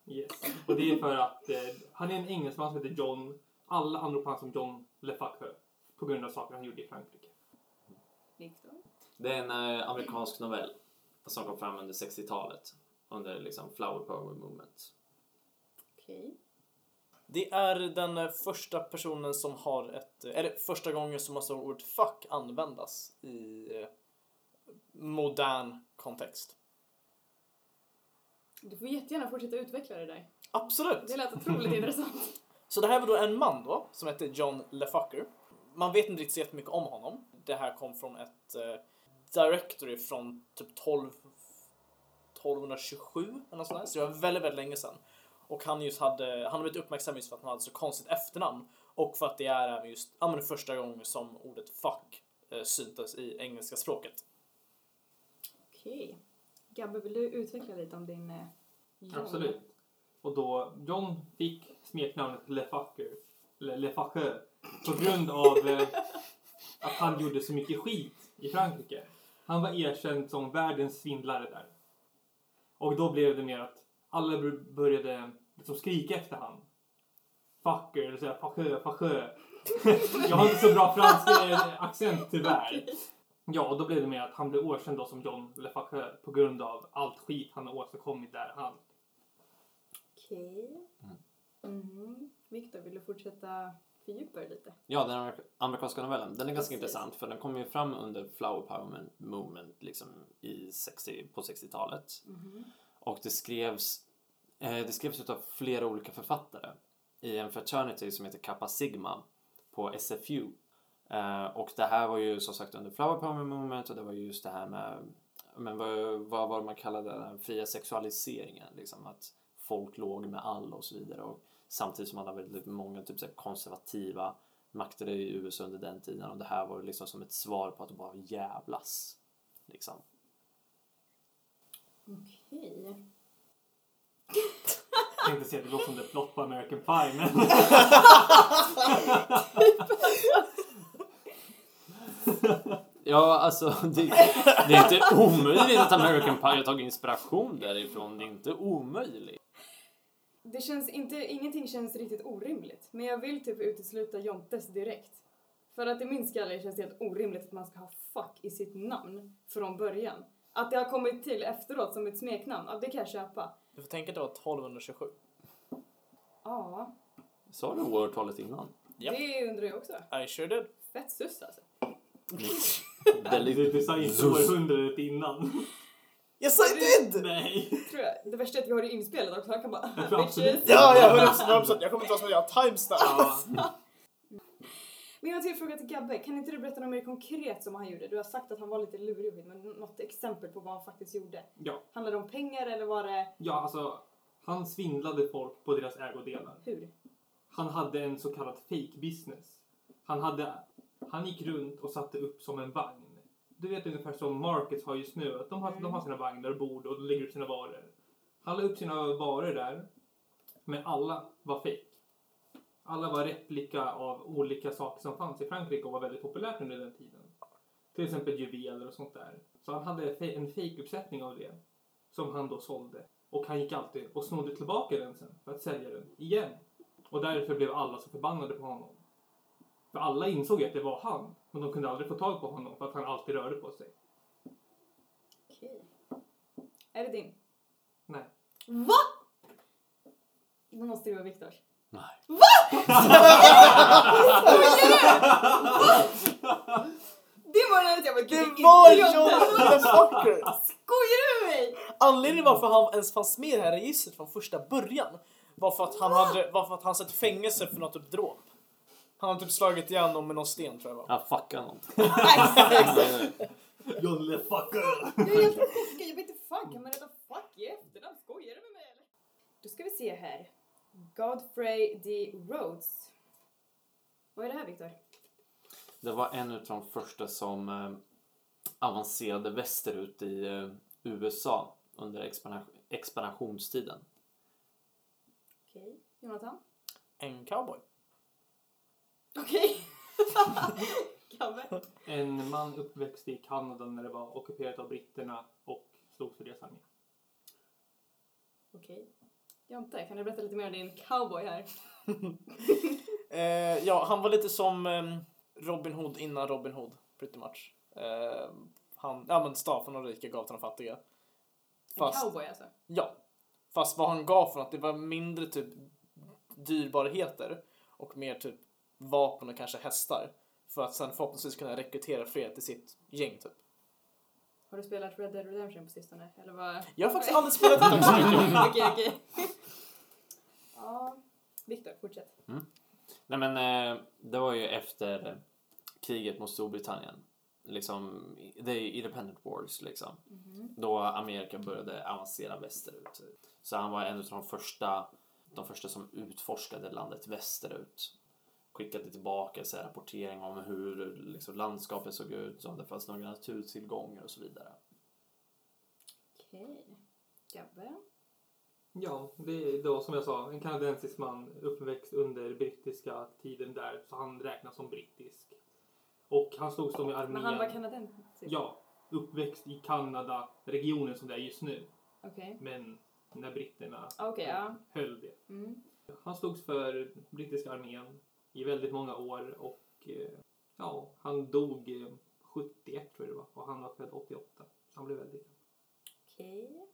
Speaker 4: Yes. Och det är för att eh, han är en engelsman som heter John. Alla anropar honom som John Lefacheur. På grund av saker han gjorde i Frankrike.
Speaker 1: Det är en eh, amerikansk novell som kom fram under 60-talet. Under liksom flower power movement.
Speaker 2: Okej.
Speaker 3: Det är den eh, första personen som har ett... eh, Eller första gången som man såg ordet fuck användas i eh, modern kontext.
Speaker 2: Du får jättegärna fortsätta utveckla det där.
Speaker 3: Absolut!
Speaker 2: Det lät otroligt intressant.
Speaker 3: Så det här var då en man då, som hette John LeFucker. Man vet inte riktigt så jättemycket om honom. Det här kom från ett eh, directory från typ 12, 1227 eller något sånt där. Så det var väldigt, väldigt länge sedan. Och han just hade, han har blivit uppmärksam just för att han hade så konstigt efternamn. Och för att det är även just, ja men första gången som ordet fuck eh, syntes i engelska språket.
Speaker 2: Okej. Gabbe, vill du utveckla lite om din eh, John?
Speaker 4: Absolut. Och då John fick smeknamnet Lefacheur. Le, Lefacheur. På grund av... Eh, att han gjorde så mycket skit i Frankrike. Han var erkänd som världens svindlare där. Och då blev det mer att alla började liksom skrika efter han. Fucker, eller säga fachö, fachö. Jag har inte så bra fransk eh, accent tyvärr. Ja, och då blev det mer att han blev åkänd då som John Le Facheux på grund av allt skit han har åstadkommit där han.
Speaker 2: Okej. Mhm. Viktor, vill du fortsätta fördjupa dig lite?
Speaker 1: Ja, den amer- amerikanska novellen. Den är ganska
Speaker 2: Precis.
Speaker 1: intressant för den kom ju fram under Flower Power Movement liksom i 60, på 60-talet.
Speaker 2: Mhm.
Speaker 1: Och det skrevs, eh, det skrevs utav flera olika författare i en fraternity som heter Kappa Sigma på SFU. Eh, och det här var ju som sagt under Flower Power Movement och det var ju just det här med men vad, vad var det man kallade den fria sexualiseringen? Liksom att folk låg med alla och så vidare. Och samtidigt som man hade väldigt många typ, så här, konservativa makter i USA under den tiden. Och det här var liksom som ett svar på att bara jävlas. Liksom.
Speaker 2: Okej.
Speaker 4: Jag tänkte säga att det låter som The Plot på American Pie, men...
Speaker 1: Ja, alltså det, det är inte omöjligt att American Pie har tagit inspiration därifrån. Det är inte omöjligt.
Speaker 2: Det känns inte, ingenting känns riktigt orimligt. Men jag vill typ utesluta Jontes direkt. För att i min skalle känns det helt orimligt att man ska ha fuck i sitt namn från början. Att det har kommit till efteråt som ett smeknamn, ja, det kan jag köpa.
Speaker 3: Du får tänka var 1227.
Speaker 2: Ja,
Speaker 1: Sa du årtalet innan?
Speaker 3: Japp.
Speaker 2: det undrar jag också.
Speaker 3: I sure did.
Speaker 2: Fett sus alltså.
Speaker 1: Väldigt...
Speaker 4: Du, du sa inte århundradet innan.
Speaker 3: Yes I did!
Speaker 4: Nej.
Speaker 2: Tror jag. Det värsta är att vi har det inspelat också. Han kan bara
Speaker 4: Jag absolut.
Speaker 2: bitches.
Speaker 3: Ja, ja, 100%. 100%. Jag kommer inte vara som jag timestamp.
Speaker 2: Men jag har en till fråga till Gabbe. Kan inte du berätta något mer konkret som han gjorde? Du har sagt att han var lite lurig, men något exempel på vad han faktiskt gjorde.
Speaker 4: ja.
Speaker 2: Handlade det om pengar eller var det
Speaker 4: Ja, alltså. Han svindlade folk på deras ägodelar.
Speaker 2: hur?
Speaker 4: Han hade en så kallad fake business. Han, hade, han gick runt och satte upp som en vagn. Du vet ungefär som Markets har just nu. Att de, har, de har sina vagnar och bord och lägger upp sina varor. Han la upp sina varor där. Men alla var fake. Alla var replika av olika saker som fanns i Frankrike och var väldigt populärt under den tiden. Till exempel juveler och sånt där. Så han hade en fake-uppsättning av det. Som han då sålde. Och han gick alltid och snodde tillbaka den sen för att sälja den igen. Och därför blev alla så förbannade på honom. För alla insåg att det var han. Men de kunde aldrig få tag på honom för att han alltid rörde på sig.
Speaker 2: Okej. Är det din?
Speaker 4: Nej.
Speaker 2: Va? Då måste det vara Viktors.
Speaker 1: Nej.
Speaker 2: Det var att jag bara
Speaker 3: Det
Speaker 2: "Gud,
Speaker 3: var John
Speaker 2: Jonte."
Speaker 3: the fucker!
Speaker 2: Skojar du med mig?
Speaker 3: Anledningen varför han ens fanns med i det här registret från första början var för att han hade var för att han satt i fängelse för något typ dråp. Han hade typ slagit någon med någon sten tror jag var.
Speaker 1: Ja, fucka.
Speaker 2: Nej,
Speaker 4: John Le Fucker!
Speaker 2: Jag är helt chockad. Jag vet inte fan kan man heta fuck i efternamn? Skojar du med mig eller? Då ska vi se här. Godfrey D. Rhodes. Vad är det här Viktor?
Speaker 1: Det var en av de första som eh, avancerade västerut i eh, USA under expansion, expansionstiden.
Speaker 2: Okej. Jonathan?
Speaker 3: En cowboy.
Speaker 2: Okej. Gabbe?
Speaker 4: En man uppväxt i Kanada när det var ockuperat av britterna och slogs för deras armé.
Speaker 2: Okej. Jonte, kan du berätta lite mer om din cowboy här?
Speaker 3: Eh, ja, han var lite som eh, Robin Hood innan Robin Hood, pretty much. Eh, han, ja men stal från de rika gav till de fattiga.
Speaker 2: En
Speaker 3: Fast,
Speaker 2: cowboy alltså?
Speaker 3: ja. Fast vad han gav för något, det var mindre typ dyrbarheter och mer typ vapen och kanske hästar. För att sen förhoppningsvis kunna rekrytera fler till sitt gäng typ.
Speaker 2: Har du spelat Red Dead Redemption på sistone? Eller vad?
Speaker 3: Jag har faktiskt aldrig spelat det.
Speaker 2: Okej, okej. Ja, Viktor, fortsätt.
Speaker 1: Nej men eh, det var ju efter kriget mot Storbritannien. Liksom, the independent wars liksom. Då Amerika började avancera västerut. Så han var en av de första, de första som utforskade landet västerut. Skickade tillbaka så här, rapportering om hur liksom, landskapet såg ut, om det fanns några naturtillgångar och så vidare.
Speaker 2: Okej. Gabbe?
Speaker 4: Ja, det är då som jag sa en kanadensisk man uppväxt under brittiska tiden där så han räknas som brittisk. Och han slogs då med armén.
Speaker 2: Men han var kanadensare?
Speaker 4: Ja, uppväxt i Kanada, regionen som det är just nu.
Speaker 2: Okej.
Speaker 4: Men när britterna
Speaker 2: ja.
Speaker 4: höll det.
Speaker 2: Mm.
Speaker 4: Han slogs för brittiska armén i väldigt många år och eh, ja, han dog eh, 71 tror jag det var och han var född 88. Så han blev väldigt
Speaker 2: Okej.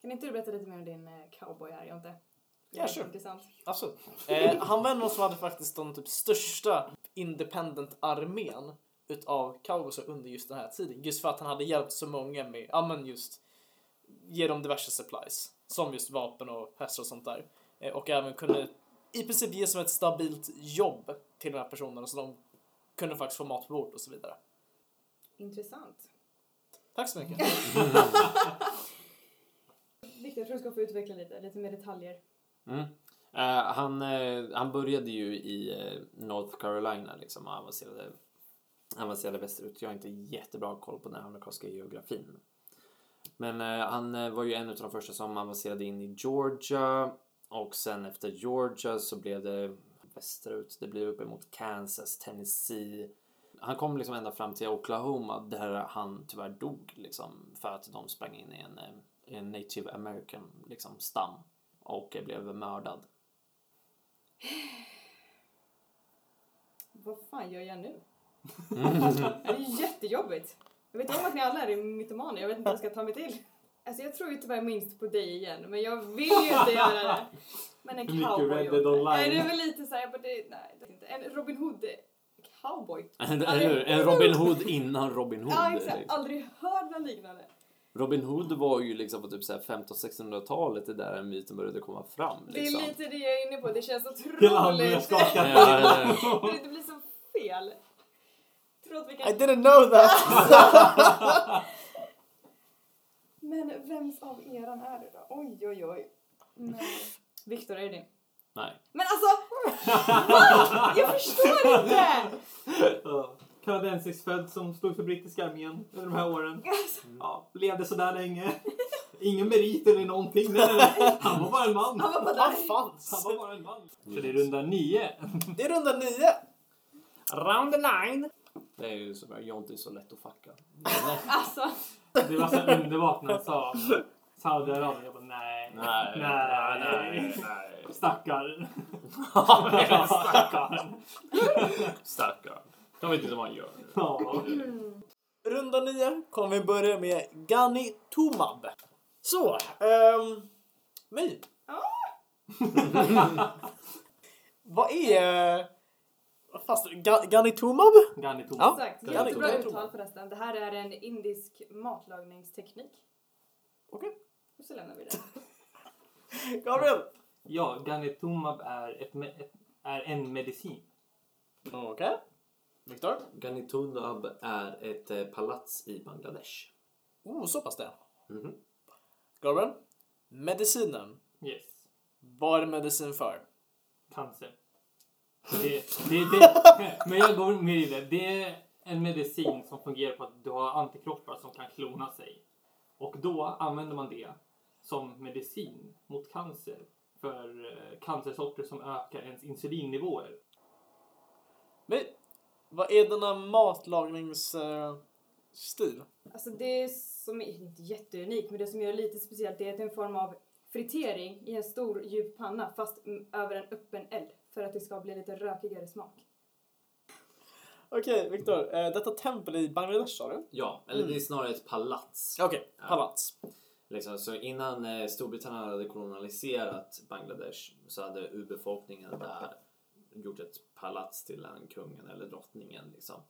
Speaker 2: Kan inte du berätta lite mer om din eh, cowboy här, Jonte?
Speaker 3: Ja, sure.
Speaker 2: Intressant.
Speaker 3: Absolut. Eh, han var någon som hade faktiskt den typ största independent-armén utav cowboysar under just den här tiden. Just för att han hade hjälpt så många med, ja men just, ge dem diverse supplies. Som just vapen och hästar och sånt där. Eh, och även kunde i princip ge som ett stabilt jobb till de här personerna så de kunde faktiskt få mat på bordet och så vidare.
Speaker 2: Intressant.
Speaker 3: Tack så mycket.
Speaker 2: Viktor, jag tror du ska få utveckla lite, lite mer detaljer.
Speaker 1: Mm. Eh, han, eh, han började ju i eh, North Carolina liksom och avancerade, avancerade västerut. Jag har inte jättebra koll på den amerikanska geografin. Men han var ju en av de första som avancerade in i Georgia och sen efter Georgia så blev det västerut. Det blev uppemot Kansas, Tennessee. Han kom liksom ända fram till Oklahoma där han tyvärr dog liksom för att de sprang in i en, eh, en native american liksom stam och blev mördad.
Speaker 2: Vad fan gör jag nu? det är jättejobbigt. Jag vet om att ni alla är mytomaner, jag vet inte vad jag ska ta mig till. Alltså jag tror ju tyvärr minst på dig igen, men jag vill ju inte göra det. Men en
Speaker 4: mycket
Speaker 2: cowboy.
Speaker 4: Red Dead Online.
Speaker 2: Nej, det är väl lite såhär, jag bara, det, nej, det är inte. En Robin Hood cowboy.
Speaker 1: Eller hur? En Robin Hood innan Robin Hood.
Speaker 2: Ja, exakt.
Speaker 1: liksom.
Speaker 2: Aldrig hört något liknande.
Speaker 1: Robin Hood var ju liksom på typ så här 1500-1600-talet det där myten började komma fram.
Speaker 2: Det
Speaker 1: Liksom.
Speaker 2: är lite det jag är inne på, det känns
Speaker 4: Hela
Speaker 2: otroligt.
Speaker 1: eller-
Speaker 2: det, det blir så fel. Tror att vi
Speaker 3: I
Speaker 2: kan...
Speaker 3: didn't know that!
Speaker 2: Men vems av eran är det då? Oj, oj, oj. Nej. Viktor, är det din?
Speaker 1: Nej.
Speaker 2: Men alltså! Va? Jag förstår inte!
Speaker 4: Ja. Kanadensisk född som stod för brittiska armén under de här åren.
Speaker 2: Alltså,
Speaker 4: Ja, levde sådär länge. Ingen merit eller någonting. Nej, nej, nej. Han var bara en man.
Speaker 2: han var bara
Speaker 3: Han
Speaker 2: där.
Speaker 3: fanns!
Speaker 4: Han var bara en man. Så det är runda nio.
Speaker 3: Det är runda nio! Round nine!
Speaker 1: Det är ju så bra. Jonte är så lätt att fucka.
Speaker 2: Alltså,
Speaker 4: Det var så underbart när han sa Saudiarabien. Jag bara nej.
Speaker 1: Nej,
Speaker 4: nej.
Speaker 1: nej.
Speaker 4: Stackar.
Speaker 1: Stackaren. Stackarn. De vet inte vad han gör.
Speaker 4: Ja.
Speaker 3: Runda nio kommer vi börja med Gani Tumab. Så, ehm... My. Vad är... Vad fast Ga- Gani Tumab?
Speaker 4: Gani Tom.
Speaker 3: Ja.
Speaker 2: exakt. Jättebra uttal förresten. Det här är en indisk matlagningsteknik.
Speaker 3: Okej.
Speaker 2: Och så lämnar vi det.
Speaker 3: Gabriel.
Speaker 4: Ja, Ganitumab är, ett, ett, är en medicin.
Speaker 3: Okej. Viktor?
Speaker 1: Ganitunab är ett eh, palats i Bangladesh.
Speaker 3: Oh, så pass det.
Speaker 1: Mhm.
Speaker 3: Gabriel? Medicinen.
Speaker 4: Yes.
Speaker 3: Vad är medicin för?
Speaker 4: Cancer. Det, det, det, men jag går med i det. Det är en medicin som fungerar på att du har antikroppar som kan klona sig. Och då använder man det som medicin mot cancer för eh, cancersorter som ökar ens insulinnivåer.
Speaker 3: Men, vad är denna matlagningsstil?
Speaker 2: Alltså det som är inte jätteunikt, men det som gör det lite speciellt det är att det är en form av fritering i en stor djup panna fast över en öppen eld för att det ska bli lite rökigare smak.
Speaker 3: Okej, Viktor. Eh, detta tempel i Bangladesh sa du?
Speaker 1: Ja, eller det är snarare ett palats.
Speaker 3: Okej, palats.
Speaker 1: Liksom, så innan eh, Storbritannien hade kolonialiserat Bangladesh så hade urbefolkningen där gjort ett palats till en kungen eller drottningen. Liksom.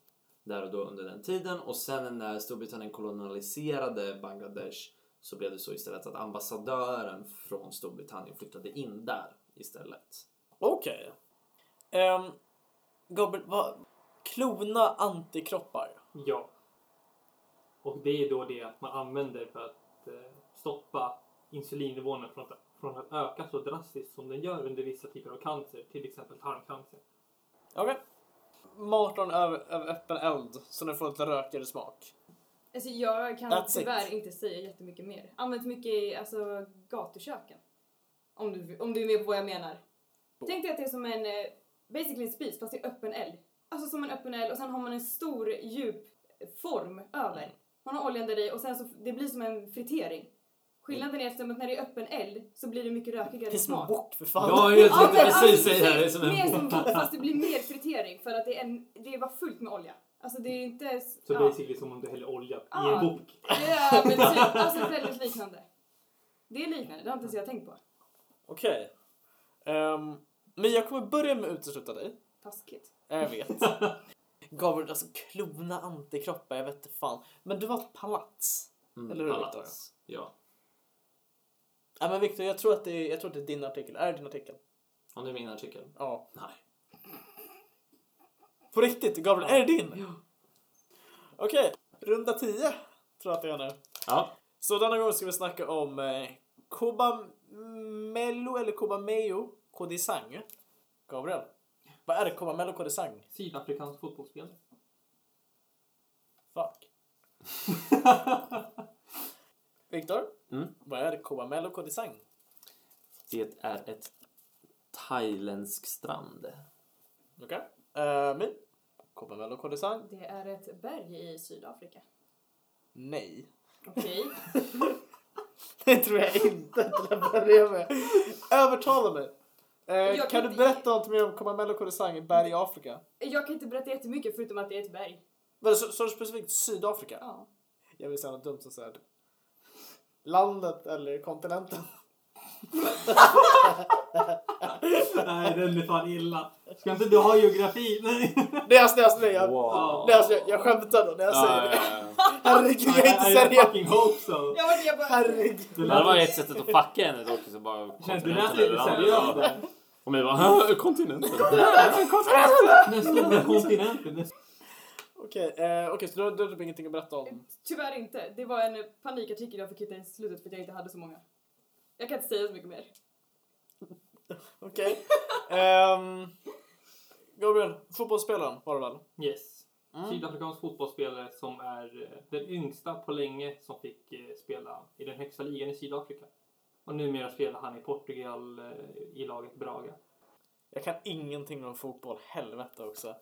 Speaker 1: Där och då under den tiden. Och sen när Storbritannien kolonialiserade Bangladesh så blev det så istället att ambassadören från Storbritannien flyttade in där istället.
Speaker 3: Okej. Ehm, Gabriel, vad... Klona antikroppar.
Speaker 4: Ja. Och det är då det att man använder för att eh, stoppa insulinnivåerna från att, från att öka så drastiskt som den gör under vissa typer av cancer, till exempel tarmcancer.
Speaker 3: Okej. Matlagning över, över öppen eld så den får lite rökigare smak.
Speaker 2: Alltså jag kan
Speaker 3: That's
Speaker 2: tyvärr
Speaker 3: it.
Speaker 2: inte säga jättemycket mer. Används mycket i alltså, gatuköken. Om du, om du är med på vad jag menar. Tänk dig att det är som en, eh, basically en spis fast i öppen eld. alltså som en öppen eld och sen har man en stor djup form över. Man har oljan där i och sen så det blir som en fritering. Skillnaden är eftersom att när det är öppen eld så blir det mycket rökigare
Speaker 3: Det är som en
Speaker 2: smak.
Speaker 3: bock för fan.
Speaker 1: Ja, jag
Speaker 2: Ja,
Speaker 1: tänkte
Speaker 2: men
Speaker 1: precis
Speaker 2: alltså,
Speaker 1: säga det. Det är som
Speaker 2: Mer
Speaker 1: en
Speaker 2: som wok fast det blir mer fritering för att det är, en, det är bara fullt med olja. Alltså det är inte...
Speaker 4: Så
Speaker 2: ja.
Speaker 4: basically som om du häller olja i
Speaker 2: Ja.
Speaker 4: en bok.
Speaker 2: Ja, men typ, alltså väldigt liknande. Det är liknande, det har inte ens jag tänkt på.
Speaker 3: Okej. Ehm, men jag kommer börja med att utesluta dig.
Speaker 2: Taskigt.
Speaker 3: Jag vet. Gabriel, alltså klona antikroppar, jag vet inte fan. Men du var ett palats.
Speaker 1: Mm,
Speaker 3: Eller hur,
Speaker 1: palats. Ja.
Speaker 3: Ja men Viktor, jag tror att det är, jag tror att det är din artikel. Är det din artikel?
Speaker 1: Om det är min artikel?
Speaker 3: Ja.
Speaker 1: Nej.
Speaker 3: På riktigt, Gabriel,
Speaker 1: Ja.
Speaker 3: är det din? Okej, runda 10 tror jag att det är nu.
Speaker 1: Ja.
Speaker 3: Så denna gång ska vi snacka om eh, Kobamelo eller Kobameo Kodisang. Gabriel, vad är det Kobamelo Kodisang?
Speaker 4: Sydafrikansk fotbollsspelare.
Speaker 3: Fuck. Viktor,
Speaker 1: Mm.
Speaker 3: vad är Kobamelo Kodisang?
Speaker 1: Det är ett thailändsk strand.
Speaker 3: Okej. Okay. min? Kobamelo Kodisang?
Speaker 2: Det är ett berg i Sydafrika.
Speaker 3: Nej.
Speaker 2: Okej.
Speaker 3: Det tror jag inte till att börja med. Övertala mig. Eh, kan
Speaker 2: kan
Speaker 3: du
Speaker 2: inte-
Speaker 3: berätta något mer om Kobamelo Kodisang i berg i Afrika?
Speaker 2: Jag kan inte berätta jättemycket förutom att det är ett berg.
Speaker 3: Men så, så specifikt Sydafrika?
Speaker 2: Ja.
Speaker 3: Jag vill säga något dumt som säger Landet eller kontinenten?
Speaker 4: Nej, den är fan illa. Ska inte du ha geografi? Nej.
Speaker 3: Läs, läs, läs. Jag,
Speaker 1: Wow.
Speaker 3: läs, jag, jag skämtar då när jag säger det.
Speaker 1: ja.
Speaker 3: Herregud, jag är inte
Speaker 4: I
Speaker 3: seriös.
Speaker 4: fucking hope so.
Speaker 2: Jag var jag bara...
Speaker 3: Herregud.
Speaker 1: Det här var ett sätt att fucka henne dock.
Speaker 4: Du lät lite seriös där.
Speaker 1: Och mig bara "Hä? kontinenten.
Speaker 4: Kontinenten. Den
Speaker 3: Okej, eh, okej, så du har du har typ ingenting att berätta om?
Speaker 2: Tyvärr inte. Det var en panikartikel jag fick hitta i slutet för att jag inte hade så många. Jag kan inte säga så mycket mer.
Speaker 3: Okej. Ehm, Gabriel, fotbollsspelaren var det väl?
Speaker 4: Yes.
Speaker 3: Mm.
Speaker 4: Sydafrikansk fotbollsspelare som är eh, den yngsta på länge som fick eh, spela i den högsta ligan i Sydafrika. Och numera spelar han i Portugal eh, i laget Braga.
Speaker 3: Jag kan ingenting om fotboll, helvete också.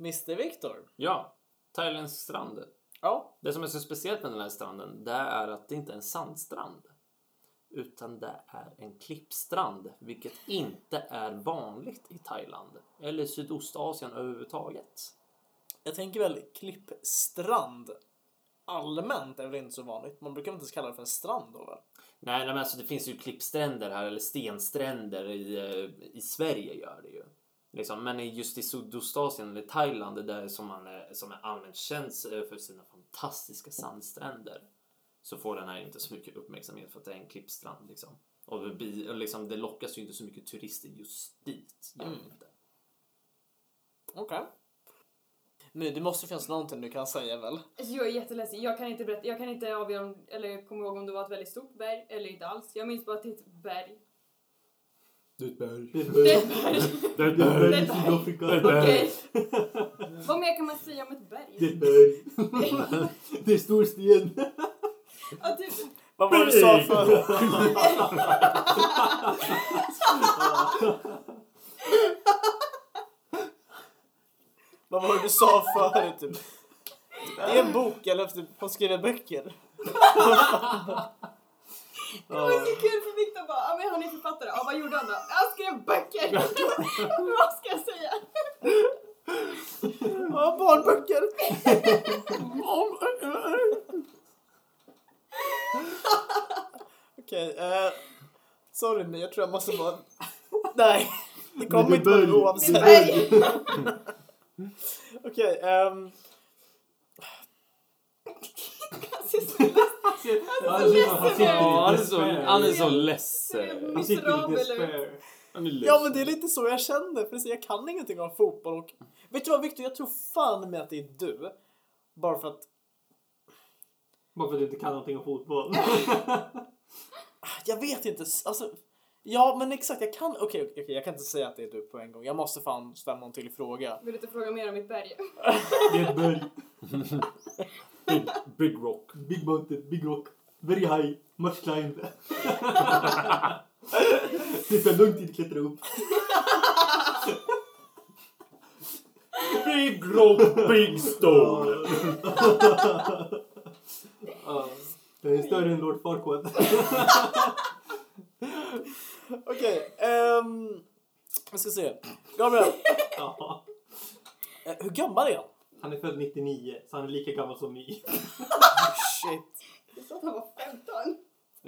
Speaker 3: Mr Viktor?
Speaker 1: Ja, thailändsk strand.
Speaker 3: Ja.
Speaker 1: Det som är så speciellt med den här stranden det är att det inte är en sandstrand. Utan det är en klippstrand, vilket inte är vanligt i Thailand eller Sydostasien överhuvudtaget.
Speaker 3: Jag tänker väl klippstrand. Allmänt är väl inte så vanligt. Man brukar väl inte ens kalla det för en strand då väl?
Speaker 1: Nej, men alltså det finns ju klippstränder här eller stenstränder i, eh, i Sverige gör det ju. Liksom. Men just i Sydostasien eller Thailand, det där som, man är, som är allmänt känt eh, för sina fantastiska sandstränder. Så får den här inte så mycket uppmärksamhet för att det är en klippstrand liksom. Och det, och liksom, det lockas ju inte så mycket turister just dit.
Speaker 3: Mm. Okej. Nu, det måste finnas någonting du kan säga väl?
Speaker 2: Alltså jag är jätteledsen. Jag kan inte berätta. Jag kan inte avgöra om, eller komma ihåg om det var ett väldigt stort berg eller inte alls. Jag minns bara att det är ett berg.
Speaker 1: Det är ett berg.
Speaker 4: Det är
Speaker 2: Det är
Speaker 4: ett
Speaker 2: berg.
Speaker 1: Det är ett
Speaker 4: berg
Speaker 1: berg.
Speaker 4: i Sydafrika.
Speaker 2: Okej. Vad mer kan man säga om ett
Speaker 4: Det är
Speaker 2: berg?
Speaker 4: ett berg. Det är stor sten.
Speaker 2: Ja, typ.
Speaker 3: Vad var det du sa för... Vad var det du sa förut? Typ? Det är en bok, eller typ, hon skriver böcker.
Speaker 2: Det var så kul för Viktor bara, ja men han är författare. Ja vad gjorde han då? Han skrev böcker. vad ska jag säga?
Speaker 3: Ja, barnböcker. Okej, eh, sorry men jag tror jag måste bara... Nej, det kommer inte vara oavsett. Okej, ehm,
Speaker 2: Han ser så ledsen
Speaker 4: han
Speaker 2: ledsen
Speaker 1: är så,
Speaker 4: despair.
Speaker 1: han är så ledsen.
Speaker 4: Han sitter i despair.
Speaker 1: Är ledsen.
Speaker 3: ja men det är lite så jag känner, för jag kan ingenting om fotboll och... Vet du vad Victor, jag tror fan med att det är du. Bara för att,
Speaker 4: Bara för att du inte kan någonting om fotboll.
Speaker 3: jag vet inte, alltså... Ja men exakt, jag kan, okej okej jag kan inte säga att det är du på en gång. Jag måste fan ställa någon till fråga.
Speaker 2: Vill du inte fråga mer om mitt berg?
Speaker 4: Det är ett berg.
Speaker 1: Big, big rock.
Speaker 4: Big mountain, big rock. Very high, much climb. Det tar lång tid att klättra upp.
Speaker 1: Big rock, big stone.
Speaker 4: Ja. Den är större än Lord Farquaad.
Speaker 3: Okej, ehm... Jag ska se. Gabriel,
Speaker 4: Ja.
Speaker 3: eh, hur gammal är han?
Speaker 4: Han är född 99, så han är lika gammal som My.
Speaker 3: Shit.
Speaker 2: Jag sa att han var 15.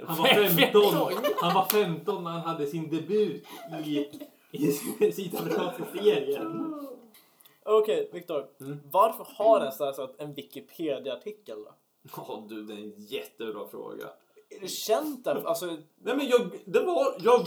Speaker 4: Han var 15, han var 15 när han hade sin debut i, i sydamerikanska serien.
Speaker 3: Okej, Viktor.
Speaker 1: Mm.
Speaker 3: Varför har den så här så att en Wikipedia-artikel då?
Speaker 1: Ja du, det är en jättebra fråga.
Speaker 3: Är det känt där? Alltså,
Speaker 1: Nej men jag, det var, jag,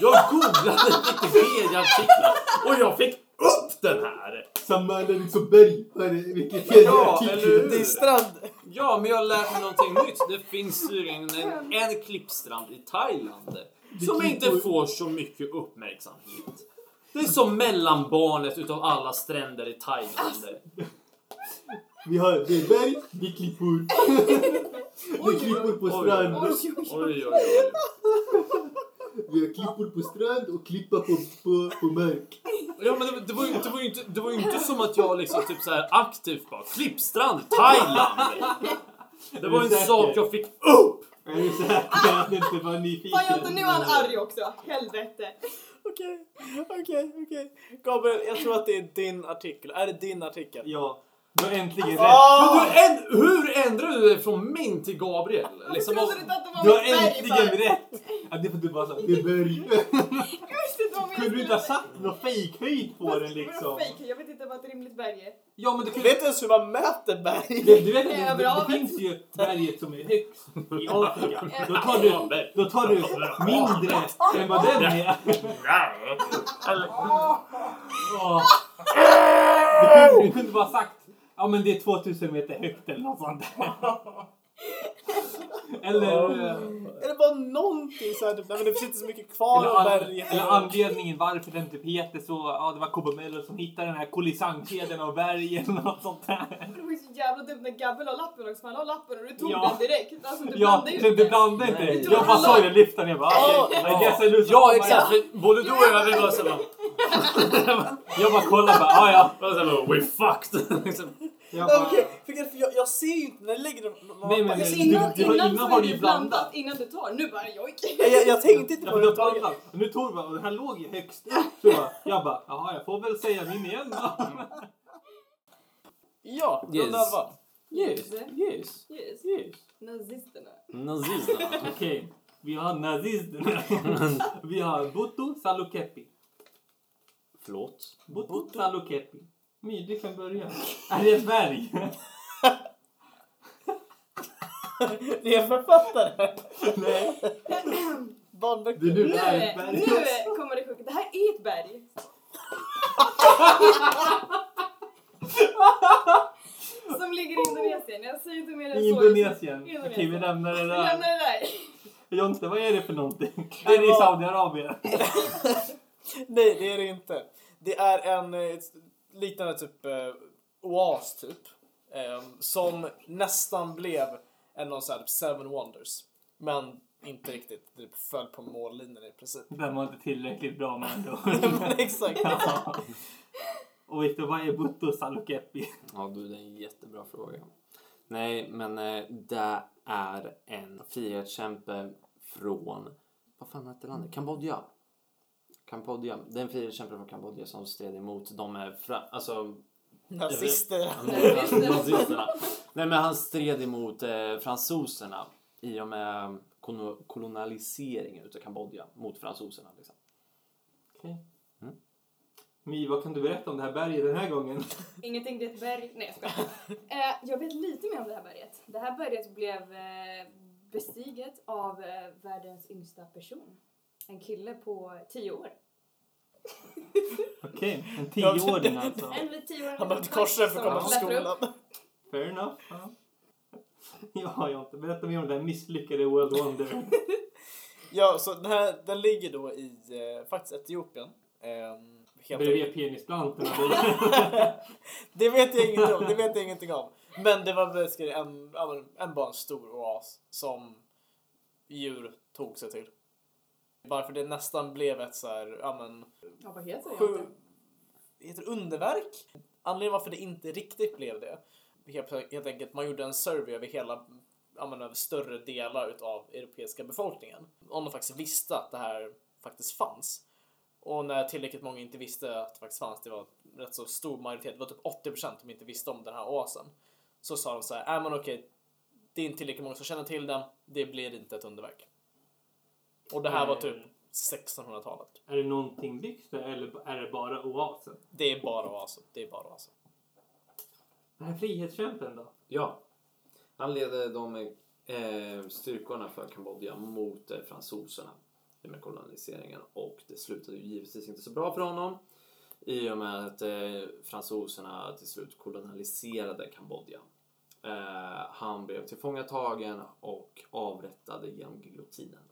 Speaker 1: jag googlade Wikipedia-artiklar och jag fick upp den här.
Speaker 4: Samma anledning som Berg har vilket
Speaker 1: Ja, eller
Speaker 3: det är strand.
Speaker 1: Ja, men jag lärt mig någonting nytt. Det finns tydligen en, en klippstrand i Thailand som inte får så mycket uppmärksamhet. Det är som mellanbarnet utav alla stränder i Thailand.
Speaker 4: Vi har det är berg, det är klippor. Det är klippor på strand.
Speaker 2: Oj, oj, oj.
Speaker 1: Oj, oj, oj.
Speaker 4: Vi har klippor på strand och klippa på, på, på mark.
Speaker 1: Ja, men det, det, var ju, det, var ju inte, det var ju inte som att jag liksom typ så här aktivt bara klippstrand, Thailand. Det var en sak jag fick upp.
Speaker 4: Är du säker att du inte var nyfiken?
Speaker 2: Fan Jonte, nu är han arg också. Helvete.
Speaker 3: Okej, okej, okej. Gabriel, jag tror att det är din artikel. Är det din artikel?
Speaker 4: Ja, du har äntligen rätt.
Speaker 1: Men du, en, hur ändrade du dig från min till Gabriel? Liksom,
Speaker 2: trodde du inte att det var
Speaker 4: Du har
Speaker 2: mitt berg
Speaker 4: äntligen rätt! Ja, det är för att du bara sa det är berg.
Speaker 2: Jag visste inte vad
Speaker 4: Kunde du inte ha satt någon fejkhöjd på den liksom?
Speaker 2: Fake. Jag vet inte vad ett rimligt berg är.
Speaker 4: Ja, men du
Speaker 3: Du
Speaker 4: kan
Speaker 3: vet inte ens hur man mäter berg.
Speaker 4: Du, du vet att det, det, finns ju berget som är högst i Afrika. Då tar du, då tar du mindre än vad den är. Åh. Du, kunde, du kunde bara sagt ja men det är 2000 meter högt eller något sånt där. Eller,
Speaker 3: Är det bara någonting så här, typ, nej men det finns inte så mycket kvar
Speaker 4: eller,
Speaker 3: av
Speaker 4: an,
Speaker 3: berget.
Speaker 4: eller anledningen varför den typ heter så. Ja, det var Cobomelo som hittade den här kolisangkedjan av berg eller något sånt där.
Speaker 2: Det var ju så jävla dumt när Gabbe la lappen också. Han la lappen och du tog
Speaker 4: Ja.
Speaker 2: den direkt. Alltså du
Speaker 4: Ja,
Speaker 2: blandade ju
Speaker 4: så du
Speaker 2: inte.
Speaker 4: blandade inte.
Speaker 1: Nej.
Speaker 4: Jag bara såg den lyfta ner. Jag bara, okej, I guess I lose
Speaker 1: Ja, exakt. För både du och jag, vi var såhär
Speaker 4: Jag bara kollade bara, ja ja.
Speaker 1: bara, såhär, we fucked. Liksom.
Speaker 4: Jag bara,
Speaker 3: Okej, för jag, för jag, jag ser ju inte när jag lägger den.
Speaker 4: Nej, men-
Speaker 2: Alltså
Speaker 4: Du-
Speaker 2: innan,
Speaker 4: du har-
Speaker 2: innan,
Speaker 4: innan har
Speaker 2: är
Speaker 4: du ju blandat.
Speaker 2: blandat. Innan du tar. Nu bara jojk.
Speaker 3: Jag, jag, jag tänkte inte på det
Speaker 4: du nu tog du bara, och den här låg ju högst upp. Så jag bara, jaha jag får väl säga min igen då.
Speaker 3: Ja,
Speaker 1: Yes.
Speaker 3: runda elva.
Speaker 1: Yes, yes,
Speaker 2: Yes.
Speaker 1: yes.
Speaker 2: Nazisterna.
Speaker 1: Nazisterna.
Speaker 4: Okej, vi har nazisterna. Vi har Buttu Salukepi.
Speaker 1: Förlåt?
Speaker 4: Buttu Salukepi. My, du kan börja. Är det ett berg?
Speaker 3: Det är en författare.
Speaker 4: Nej.
Speaker 3: Barnböcker.
Speaker 4: Det är nu
Speaker 2: Nu,
Speaker 4: det är ett berg.
Speaker 2: nu kommer det sjuka. Det här är ett berg. Som ligger i Indonesien. Jag säger inte mer än så.
Speaker 4: Indonesien. Okej, vi lämnar det
Speaker 2: Vi
Speaker 4: där.
Speaker 2: lämnar det där.
Speaker 4: Jonte, vad är det för någonting? Är det i Saudiarabien?
Speaker 3: Nej, det är det inte. Det är en eh, ett liknande typ eh, oas typ. Eh, som nästan blev en av så här, typ Seven Wonders. Men inte riktigt. Det föll på mållinjen i princip.
Speaker 4: Den var inte tillräckligt bra men ändå.
Speaker 3: Men exakt.
Speaker 4: Ja. Och Viktor, vad är Buttu Salukepi?
Speaker 1: Ja du, det är en jättebra fråga. Nej, men eh, det är en frihetskämpe från, vad fan heter landet? Kambodja. Kambodja. Det är en frihetskämpe från Kambodja som stred emot de är fra, alltså
Speaker 3: Nazister.
Speaker 1: nazisterna. Nej men han stred emot eh, fransoserna i och med kolo- kolonialiseringen utav Kambodja mot fransoserna. Liksom.
Speaker 4: Okej.
Speaker 1: Mm.
Speaker 4: My, vad kan du berätta om det här berget den här gången?
Speaker 2: Ingenting, det är ett berg. Nej, jag skojar. eh, Jag vet lite mer om det här berget. Det här berget blev eh, bestiget av eh, världens yngsta person. En kille på 10 år.
Speaker 4: Okej, en tioåring alltså.
Speaker 2: En lite 10 år
Speaker 3: Han behövde korsa för att komma till
Speaker 2: klättrar
Speaker 3: skolan.
Speaker 4: Fair enough. Ja, ja jag inte berättat mer om det här misslyckade World Wonder.
Speaker 3: Ja, så den här den ligger då i eh, faktiskt Etiopien. Helt
Speaker 4: Bredvid penisplantorna.
Speaker 3: Det vet jag ingenting om. Det vet jag ingenting om. Men det var en, men en bara en stor oas som djur tog sig till. Varför det nästan blev ett så här, ja men,
Speaker 2: Ja, vad heter det?
Speaker 3: sju, heter underverk? Anledningen varför det inte riktigt blev det, helt, helt enkelt, man gjorde en survey över hela, ja, men över större delar utav europeiska befolkningen. Om de faktiskt visste att det här faktiskt fanns. Och när tillräckligt många inte visste att det faktiskt fanns, det var rätt så stor majoritet, det var typ 80% som inte visste om den här oasen. Så sa de så här, äh men okej, det är inte tillräckligt många som känner till den, det blir inte ett underverk. Och det här var typ 1600-talet.
Speaker 4: Är det någonting byggt där eller är det bara oasen?
Speaker 3: Det är bara oasen, det är bara oasen.
Speaker 4: Den här frihetskämpen då?
Speaker 1: Ja. Han ledde de eh, styrkorna för Kambodja mot eh, fransoserna med koloniseringen och det slutade ju givetvis inte så bra för honom i och med att eh, fransoserna till slut kolonialiserade Kambodja. Eh, han blev tillfångatagen och avrättad genom giljotinen.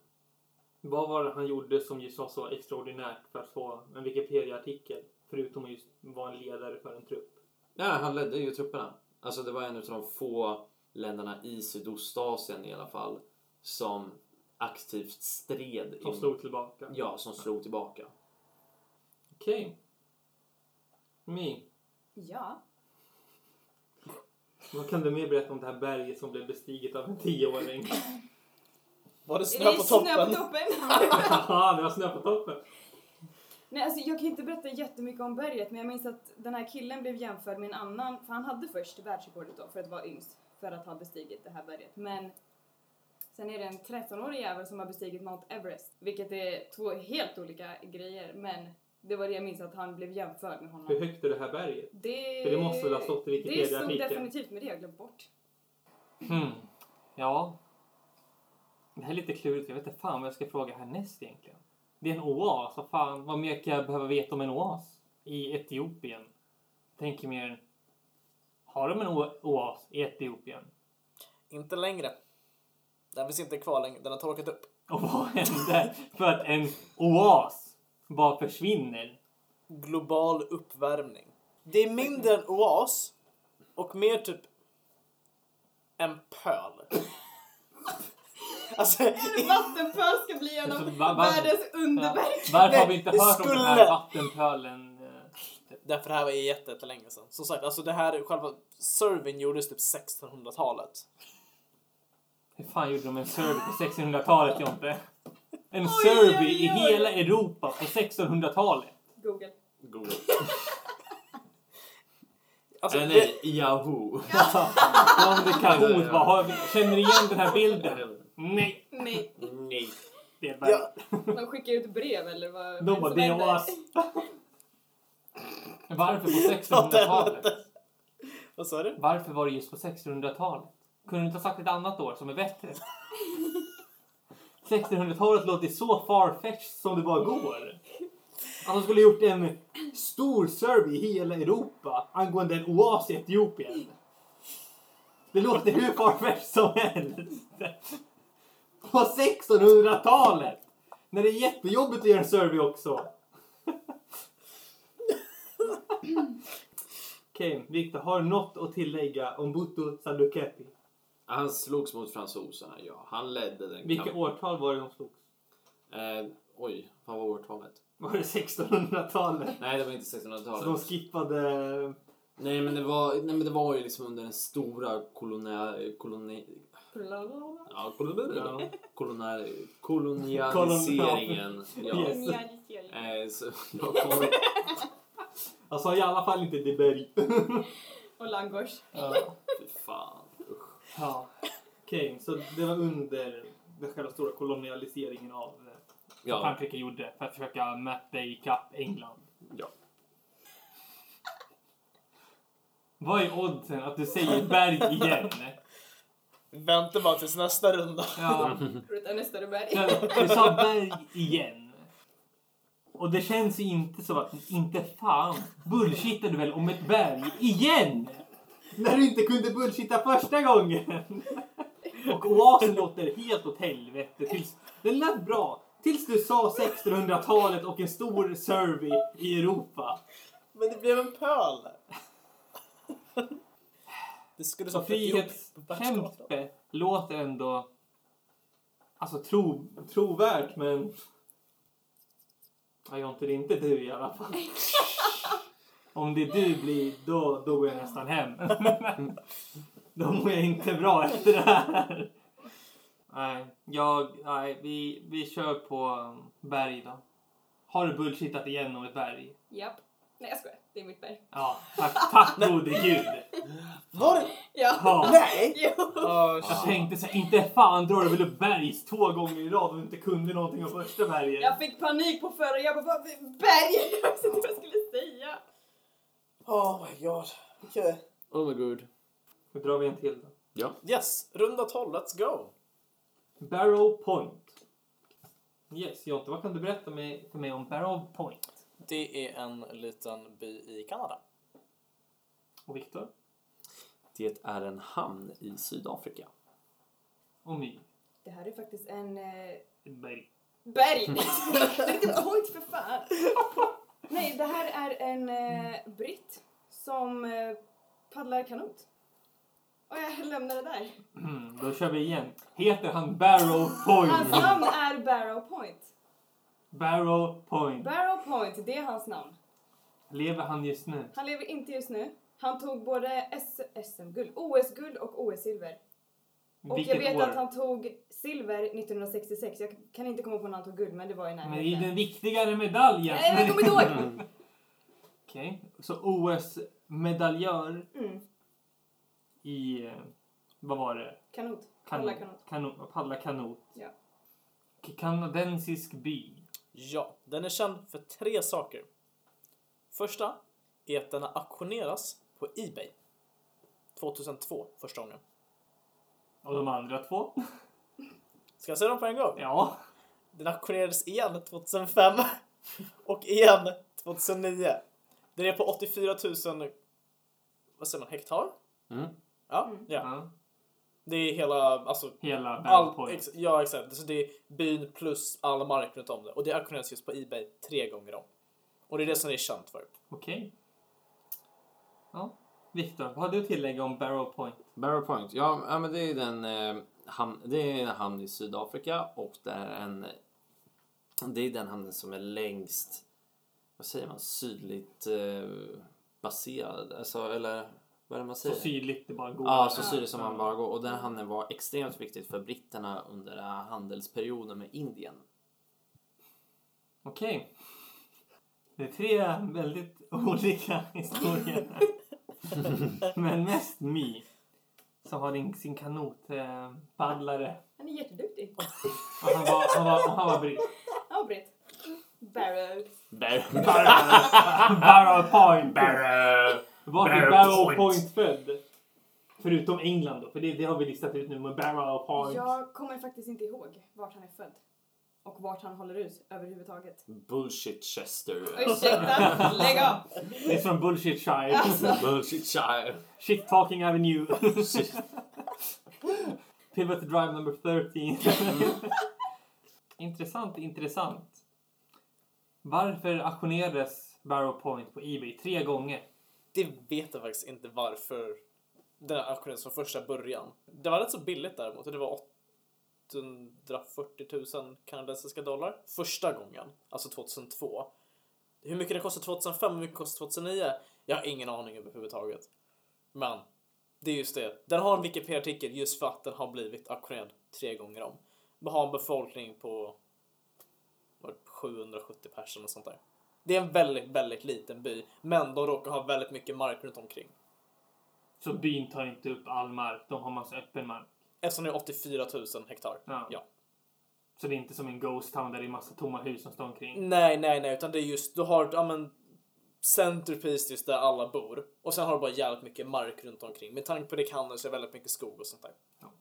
Speaker 4: Vad var det han gjorde som just var så extraordinärt för att få en Wikipedia-artikel? Förutom att just vara en ledare för en trupp.
Speaker 1: Ja, han ledde ju trupperna. Alltså det var en av de få länderna i Sydostasien i alla fall som aktivt stred.
Speaker 4: Som
Speaker 1: in-
Speaker 4: slog tillbaka.
Speaker 1: Ja, som slog tillbaka.
Speaker 4: Okej. Mi,
Speaker 2: Ja.
Speaker 4: vad kan du mer berätta om det här berget som blev bestiget av en tioåring?
Speaker 3: Var det snö
Speaker 2: det
Speaker 3: på
Speaker 2: snö på
Speaker 3: toppen?
Speaker 2: toppen?
Speaker 4: Haha, det var snö på toppen.
Speaker 2: Nej, alltså jag kan inte berätta jättemycket om berget, men jag minns att den här killen blev jämförd med en annan, för han hade först världsrekordet då, för att vara yngst, för att ha bestigit det här berget. Men sen är det en 13-årig jävel som har bestigit Mount Everest, vilket är två helt olika grejer, men det var det jag minns att han blev jämförd med honom.
Speaker 4: Hur högt är det här berget?
Speaker 2: Det,
Speaker 4: För det måste väl ha stått i
Speaker 2: Det stod
Speaker 4: Wikipedia-artikeln?
Speaker 2: definitivt med det, jag har glömt bort.
Speaker 4: Hmm. Ja. Det här är lite klurigt. Jag vet inte fan vad jag ska fråga härnäst egentligen. Det är en oas. Vad fan, vad mer kan jag behöva veta om en oas? I Etiopien. Tänker mer... Har de en oas i Etiopien?
Speaker 3: Inte längre. Den finns inte kvar längre, den har torkat upp.
Speaker 4: Och vad händer för att en oas bara försvinner?
Speaker 3: Global uppvärmning. Det är mindre än oas och mer typ en pöl. Alltså,
Speaker 2: En vattenpöl ska bli en av
Speaker 4: Alltså, va- va-
Speaker 2: världens underverk!
Speaker 4: Varför har vi inte hört om den här
Speaker 3: skulle-
Speaker 4: vattenpölen? eh?
Speaker 3: därför det här var jätte- jättelänge sedan. Som sagt, alltså det här, själva surveyn gjordes typ 1600-talet.
Speaker 4: Hur fan gjorde de en survey på 1600-talet, Jonte? En
Speaker 2: Oj,
Speaker 4: survey
Speaker 2: oj,
Speaker 4: i
Speaker 2: oj.
Speaker 4: hela Europa på 1600-talet?
Speaker 2: Google.
Speaker 1: Google.
Speaker 3: Alltså,
Speaker 1: Eller
Speaker 3: det,
Speaker 1: nej, Yahoo.
Speaker 4: Vad har vi? Känner ni igen den här bilden? Nej,
Speaker 2: Nej,
Speaker 1: Nej.
Speaker 4: det är bara...
Speaker 3: ja,
Speaker 2: de skickar ut brev eller vad?
Speaker 4: De bara, det är oas. Varför på 1600-talet?
Speaker 3: vad sa du?
Speaker 4: Varför var det just på 1600-talet? Kunde du inte ha sagt ett annat år som är bättre? 1600-talet låter så farfetched som det bara går. Att de skulle ha gjort en stor survey i hela Europa angående en oas i Etiopien. Det låter hur farfetched som helst. På 1600-talet! När det är jättejobbigt att göra en survey också. Okej, Victor, har du något att tillägga om Butu Sadukepi?
Speaker 1: Han slogs mot fransoserna, ja. Han ledde den
Speaker 4: Vilka
Speaker 1: kampen.
Speaker 4: årtal var det de slogs?
Speaker 1: Eh, oj, vad var årtalet?
Speaker 4: Var det 1600-talet?
Speaker 1: Nej, det var inte
Speaker 4: Så de
Speaker 1: 1600-talet.
Speaker 4: skippade...
Speaker 1: Nej, men det var, nej, men det var ju liksom under den stora kolonial... Koloni. Kolonial, kolonialiseringen. Ja.
Speaker 4: Yes.
Speaker 1: Eh, så jag kommer...
Speaker 4: Jag sa i alla fall inte Deberg.
Speaker 2: Och langos.
Speaker 4: ja.
Speaker 1: Fy fan. Usch.
Speaker 4: ja. Okej, så det var under den själva stora kolonialiseringen av eh,
Speaker 1: Ja,
Speaker 4: Frankrike gjorde för att försöka mäta ikapp England.
Speaker 1: ja.
Speaker 4: Vad är oddsen att du säger berg igen?
Speaker 3: Vänta bara tills nästa runda.
Speaker 4: Ja,
Speaker 2: nästa berg.
Speaker 4: du sa berg igen. Och det känns ju inte så att, inte fan, bullshittar du väl om ett berg igen? När du inte kunde bullshitta första gången. Och oasen låter helt åt helvete. Tills, den lät bra. Tills du sa 1600-talet och en stor survey i Europa.
Speaker 3: Men det blev en pöl. Det skulle
Speaker 4: Så frihetskämpe låter ändå alltså tro, trovärt men ja, Jonte, det är inte du i alla fall. Om det du blir, då, då går jag nästan hem. då mår jag inte bra efter det här. Nej, jag, nej vi, vi kör på um, berg då. Har du bullshittat igen om ett berg?
Speaker 2: Japp. Nej jag skojar, det är mitt berg.
Speaker 4: Ja, tack, tack gode gud.
Speaker 3: Var det?
Speaker 2: Ja.
Speaker 4: Ja.
Speaker 3: Nej!
Speaker 2: Jo.
Speaker 4: Jag tänkte så här, inte fan drar du väl upp bergs två gånger i rad och inte kunde någonting om första berget.
Speaker 2: Jag fick panik på förra, jag bara "Vad- berg! Jag visste inte vad jag skulle säga.
Speaker 3: oh my god. Okej.
Speaker 1: Oh my god.
Speaker 4: Då drar vi en till då.
Speaker 1: Ja.
Speaker 3: Yes, runda 12, let's go!
Speaker 4: Barrow Point. Yes, Jonte, vad kan du berätta med, för mig om Barrow Point?
Speaker 3: Det är en liten by i Kanada.
Speaker 4: Och Viktor?
Speaker 1: Det är en hamn i Sydafrika.
Speaker 4: Och My?
Speaker 2: Det här är faktiskt en eh,
Speaker 4: berg.
Speaker 2: berg. inte point för fan. Nej, det här är en eh, britt som eh, paddlar kanot. Och jag lämnar det där.
Speaker 4: Mm, då kör vi igen. Heter han Barrow Point?
Speaker 2: Hans namn är Barrow Point.
Speaker 4: Barrow Point.
Speaker 2: Barrow Point, det är hans namn.
Speaker 4: Lever han just nu?
Speaker 2: Han lever inte just nu. Han tog både SM-guld, OS-guld och OS-silver. Och
Speaker 4: Vilket
Speaker 2: jag vet
Speaker 4: år?
Speaker 2: att han tog silver 1966. Jag kan inte komma på när han tog guld, men det var i
Speaker 4: Men
Speaker 2: närheten.
Speaker 4: i den viktigare medaljen.
Speaker 2: Nej, men jag kommer ihåg!
Speaker 4: Okej, så OS-medaljör
Speaker 2: Mm.
Speaker 4: i, eh, vad var det?
Speaker 2: Kanot. Paddla kanot.
Speaker 4: kanot. Paddla kanot.
Speaker 2: Ja.
Speaker 4: Kanadensisk by.
Speaker 3: Ja, den är känd för tre saker. Första är att den auktioneras på Ebay. 2002, första gången.
Speaker 4: Och de andra två?
Speaker 3: Ska jag säga dem på en gång?
Speaker 4: Ja.
Speaker 3: Den auktionerades igen 2005 och igen 2009. Den är på 84 000 vad säger man, hektar?
Speaker 1: Mm.
Speaker 3: Ja,
Speaker 2: Mm.
Speaker 3: ja.
Speaker 4: ja.
Speaker 3: Det är hela, alltså
Speaker 4: Hela
Speaker 3: All, ex, ja, exakt. Så det är byn plus all mark runt om det. Och det auktioneras just på Ebay tre gånger om. Och det är det som det är känt för.
Speaker 4: Okej. Ja. Viktor, vad har du att tillägga om Barrow Point?
Speaker 1: Barrow Point, ja, ja men det är den eh, hamn, det är en hamn i Sydafrika och det är en det är den hamnen som är längst vad säger man sydligt eh, baserad alltså eller vad är det man
Speaker 4: Så
Speaker 1: säger?
Speaker 4: sydligt det bara går.
Speaker 1: Ja, så sydligt som man bara går. Och den hamnen var extremt viktigt för britterna under handelsperioden med Indien.
Speaker 4: Okej. Det är tre väldigt olika historier. Men mest My. Som har din, sin kanotpaddlare. Eh, paddlare.
Speaker 2: Han är jätteduktig.
Speaker 4: och han var, han var, han var britt.
Speaker 2: Ja, Britt. Barrow.
Speaker 4: Barrow Point.
Speaker 1: Barrow!
Speaker 4: Var är
Speaker 1: Barrow
Speaker 4: Barrow
Speaker 1: Point.
Speaker 4: Point född? Förutom England då, för det, det har vi listat ut nu med Barrow Point.
Speaker 2: Jag kommer faktiskt inte ihåg vart han är född. Och vart han håller ut överhuvudtaget.
Speaker 1: Bullshit Chester.
Speaker 2: Ursäkta, lägg av!
Speaker 4: Det är från Bullshitshire.
Speaker 2: Alltså.
Speaker 1: Bullshit Shire.
Speaker 4: Shit Talking Avenue. Pivot Drive number 13. intressant, intressant. Varför auktionerades Barrow Point på Ebay tre gånger?
Speaker 3: Det vet jag faktiskt inte varför den auktionerades från första början. Det var rätt så billigt däremot. Det var 840 000 kanadensiska dollar första gången, alltså 2002. Hur mycket det kostade 2005 och hur mycket det kostade 2009? Jag har ingen aning överhuvudtaget. Men det är just det. Den har en Wikipedia-artikel just för att den har blivit auktionerad tre gånger om. Den har en befolkning på 770 personer och sånt där. Det är en väldigt, väldigt liten by, men de råkar ha väldigt mycket mark runt omkring.
Speaker 4: Så byn tar inte upp all mark, de har massa öppen mark.
Speaker 3: Eftersom det är 84 000 hektar.
Speaker 4: Ja.
Speaker 3: Ja.
Speaker 4: Så det är inte som en ghost town där det är massa tomma hus som står omkring.
Speaker 3: Nej, nej, nej, utan det är just, du har, ja men, centerpiece just där alla bor. Och sen har du bara jävligt mycket mark runt omkring. Med tanke på det kan så är väldigt mycket skog och sånt där.
Speaker 4: Ja.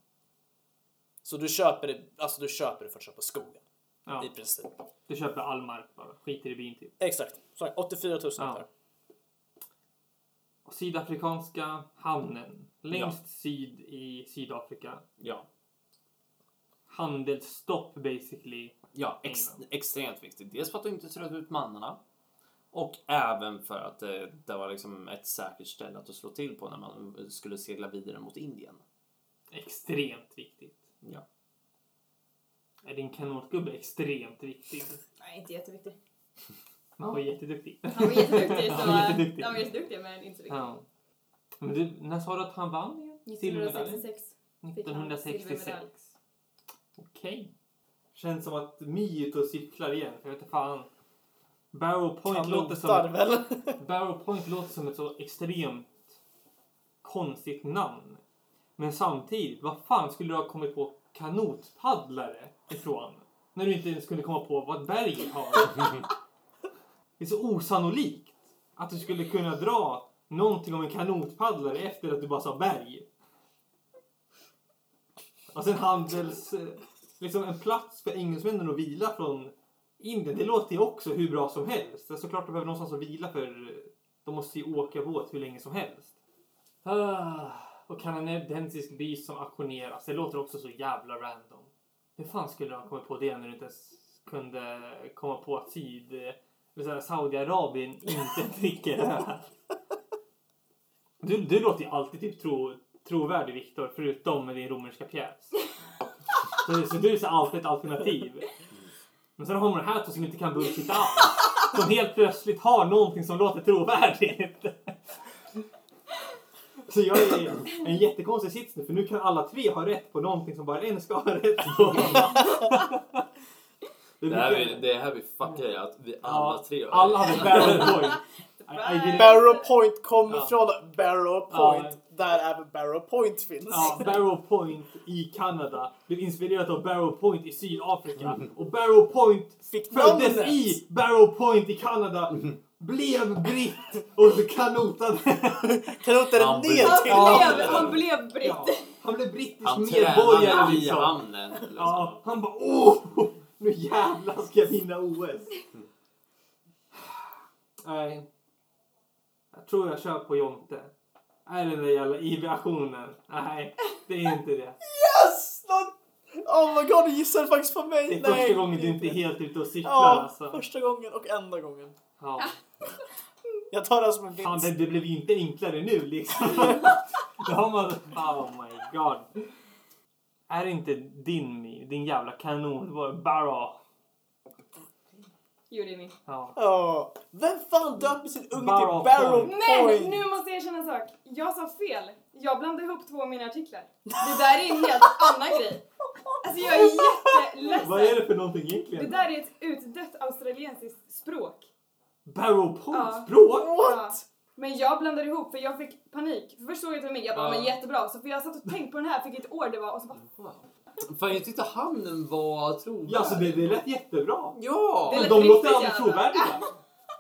Speaker 3: Så du köper det, alltså du köper det för att köpa skogen.
Speaker 4: Ja,
Speaker 3: I princip.
Speaker 4: du köper all mark bara, skiter i byn typ.
Speaker 3: Exakt. Så 84 000
Speaker 4: Ja.
Speaker 3: hektar.
Speaker 4: Och Sydafrikanska hamnen, längst syd i Sydafrika.
Speaker 1: Ja.
Speaker 4: Handelsstopp basically.
Speaker 1: Ja, ex extremt viktigt. Dels för att du inte tröttade ut mannarna. Och även för att det, det var liksom ett säkert ställe att slå till på när man skulle segla vidare mot Indien.
Speaker 4: Extremt viktigt.
Speaker 1: Ja.
Speaker 4: Är din kanotgubbe extremt viktig?
Speaker 2: Nej, inte jätteviktig.
Speaker 4: Han var jätteduktig.
Speaker 2: Han var jätteduktig. Så,
Speaker 4: Han var jätteduktig.
Speaker 2: Han var jätteduktig men inte så.
Speaker 4: Ja. Men du, när sa du att han vann igen? Silvermedalj?
Speaker 2: 1966 fick han
Speaker 4: 1966.
Speaker 2: silvermedalj.
Speaker 4: Okej. Känns som att My är ute och cyklar igen. För jag vet inte fan. Barrow Point, låter som,
Speaker 3: väl?
Speaker 4: Barrow Point låter som ett så extremt konstigt namn. Men samtidigt, vad fan skulle du ha kommit på kanotpaddlare ifrån? När du inte ens kunde komma på vad ett berg har. Det är så osannolikt att du skulle kunna dra någonting om en kanotpaddlare efter att du bara sa berg. Alltså en handels... Eh, liksom en plats för engelsmännen att vila från Indien. Det låter ju också hur bra som helst. Det är såklart de behöver någonstans att vila för de måste ju åka båt hur länge som helst. Ah, och kanadensisk by som auktioneras. Det låter också så jävla random. Hur fan skulle du ha kommit på det när du inte ens kunde komma på att Syd här, Saudiarabien inte dricker öl? Du, du låter ju alltid typ tro, trovärdig Viktor, förutom med din romerska pjäs. Så, så du är alltid ett alternativ. Men sen har man det här två som inte kan bullshit alls. Som helt plötsligt har någonting som låter trovärdigt. Så jag är i en jättekonstig sits nu för nu kan alla tre ha rätt på någonting som bara en ska ha rätt på. Det
Speaker 1: Det här, vi, det här vi fuckar i att vi alla
Speaker 4: Ja,
Speaker 1: tre
Speaker 4: alla hade barrel point. I,
Speaker 3: Point kommer
Speaker 4: Ja.
Speaker 3: från Barrow
Speaker 4: Ja.
Speaker 3: Point, där även Barrow Point finns.
Speaker 4: Ja, Barrow Point i Kanada blev inspirerat av Barrow Point i Sydafrika. Och Barrow Point
Speaker 3: Fick
Speaker 4: föddes i Barrow Point i Kanada. Blev britt och kanotade.
Speaker 3: Kanotade
Speaker 1: Han
Speaker 3: ner
Speaker 1: blev-
Speaker 3: till
Speaker 2: Han blev, han blev britt.
Speaker 4: Ja, han blev brittisk
Speaker 1: Han
Speaker 4: medborgare
Speaker 1: tränade i
Speaker 4: liksom.
Speaker 1: hamnen. Liksom.
Speaker 4: Ja, han bara åh! Nu jävlar ska jag vinna OS. Nej. Jag tror jag kör på Jonte. Är det den där jävla IB-aktionen? Nej, det är inte det.
Speaker 3: Yes! Någon- Oh my god, du gissade faktiskt på mig!
Speaker 4: Det är första gången du inte är helt ute och cyklar
Speaker 3: Ja,
Speaker 4: alltså.
Speaker 3: första gången och enda gången.
Speaker 4: Ja.
Speaker 3: Jag tar det som en
Speaker 4: Fan,
Speaker 3: vinst.
Speaker 4: det, det blev ju inte enklare nu liksom. Då har man... Oh my god. Är det inte din, Mi? din jävla kanon? Barra.
Speaker 2: Jo, det är min.
Speaker 4: Ja.
Speaker 3: Ja. Vem fan döper sin unge till Barrow
Speaker 4: Point.
Speaker 2: Men nu måste jag erkänna en sak. Jag sa fel. Jag blandade ihop två av mina artiklar. Det där är en helt annan grej. Alltså jag är jätteledsen.
Speaker 4: Vad är det för någonting
Speaker 2: Det
Speaker 4: egentligen?
Speaker 2: där är ett utdött australiensiskt språk.
Speaker 4: Barrow
Speaker 2: Ja.
Speaker 4: Point språk?
Speaker 2: Ja. Men jag blandade ihop för jag fick panik. För först såg jag till mig, jag bara
Speaker 1: Ja.
Speaker 2: men jättebra. Så för jag satt och tänkte på den här, fick ett år det var och så bara
Speaker 1: Fan, jag tyckte hamnen var trovärdig.
Speaker 4: Ja, alltså det, det lät jättebra.
Speaker 1: Ja!
Speaker 2: Det
Speaker 4: Men
Speaker 2: lät
Speaker 4: de låter aldrig trovärdiga.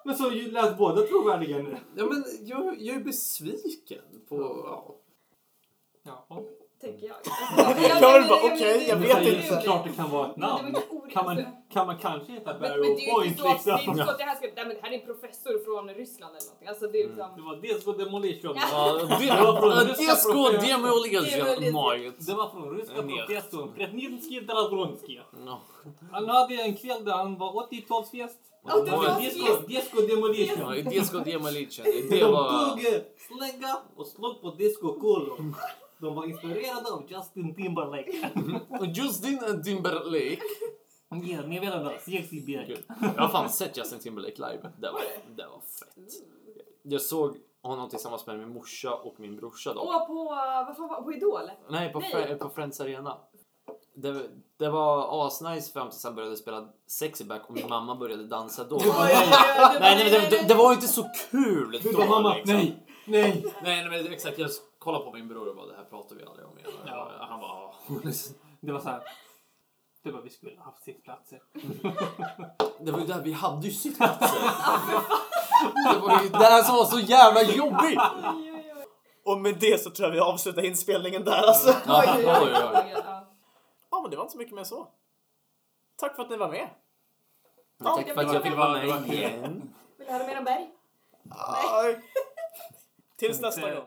Speaker 4: Men så lät båda trovärdiga nu.
Speaker 1: ja men jag, jag är besviken på... Ja.
Speaker 4: Ja.
Speaker 2: tänker jag.
Speaker 3: Jag vill bara, okej, jag
Speaker 4: Men
Speaker 3: vet
Speaker 4: så-
Speaker 3: inte.
Speaker 4: Såklart det kan vara ett
Speaker 2: Men det
Speaker 4: Kan man,
Speaker 2: alltså.
Speaker 4: kan man kanske heta
Speaker 2: Men, men
Speaker 4: Barrow
Speaker 2: det
Speaker 4: Point
Speaker 2: inte så att, det är
Speaker 4: liksom?
Speaker 2: inte så att det här ska, nej men det här är en professor från Ryssland eller någonting. Alltså det är
Speaker 4: Det
Speaker 2: liksom,
Speaker 4: var Disco Demolition.
Speaker 1: Ja,
Speaker 4: var från ryska
Speaker 1: Disco
Speaker 4: professor.
Speaker 1: Demolition
Speaker 2: Demolition.
Speaker 4: Det var från ryska professorn Pretnitskij Dragronskij.
Speaker 1: Ja.
Speaker 4: Han hade en kväll där han var 80-talsfest.
Speaker 2: Ja, det
Speaker 1: var
Speaker 4: disco, disco demolition.
Speaker 1: Ja, Disco Demolition.
Speaker 4: De
Speaker 1: Det var...
Speaker 4: tog slägga och slog på discokulor. De var inspirerade av Justin Timberlake.
Speaker 1: Justin Timberlake.
Speaker 4: Ja, ni vet vad sexy bitch.
Speaker 1: Jag har fan sett Justin Timberlake live. Det var, det var fett. Jag såg honom tillsammans med min morsa och min brorsa då.
Speaker 2: och på, vad fan var på Idol?
Speaker 1: Nej, på,
Speaker 2: Nej.
Speaker 1: Fre- på Friends Arena. Det, det var asnice fram tills han började spela sexy back och min mamma började dansa då. Nej,
Speaker 4: nej.
Speaker 1: nej, nej, det, det, det var inte så kul då.
Speaker 4: bara, mamma,
Speaker 1: liksom.
Speaker 4: nej, nej.
Speaker 1: Nej, nej, men exakt. Jag kollade på min bror och bara, det här pratar vi aldrig om igen.
Speaker 4: Ja.
Speaker 1: Han bara.
Speaker 4: Det var så här. Det var vi skulle ha haft sittplatser.
Speaker 1: Det var ju där vi hade ju sittplatser. det var ju det här som var så jävla jobbigt.
Speaker 3: Och med det så tror jag vi avslutar inspelningen där alltså.
Speaker 1: Ja,
Speaker 2: Oj,
Speaker 1: oj, oj.
Speaker 2: Ja.
Speaker 3: Ja, men det var inte så mycket mer så. Tack för att ni var med.
Speaker 1: Tack för att jag fick vara med igen.
Speaker 2: Vill du höra mer om berg?
Speaker 3: Aj. Tills nästa gång.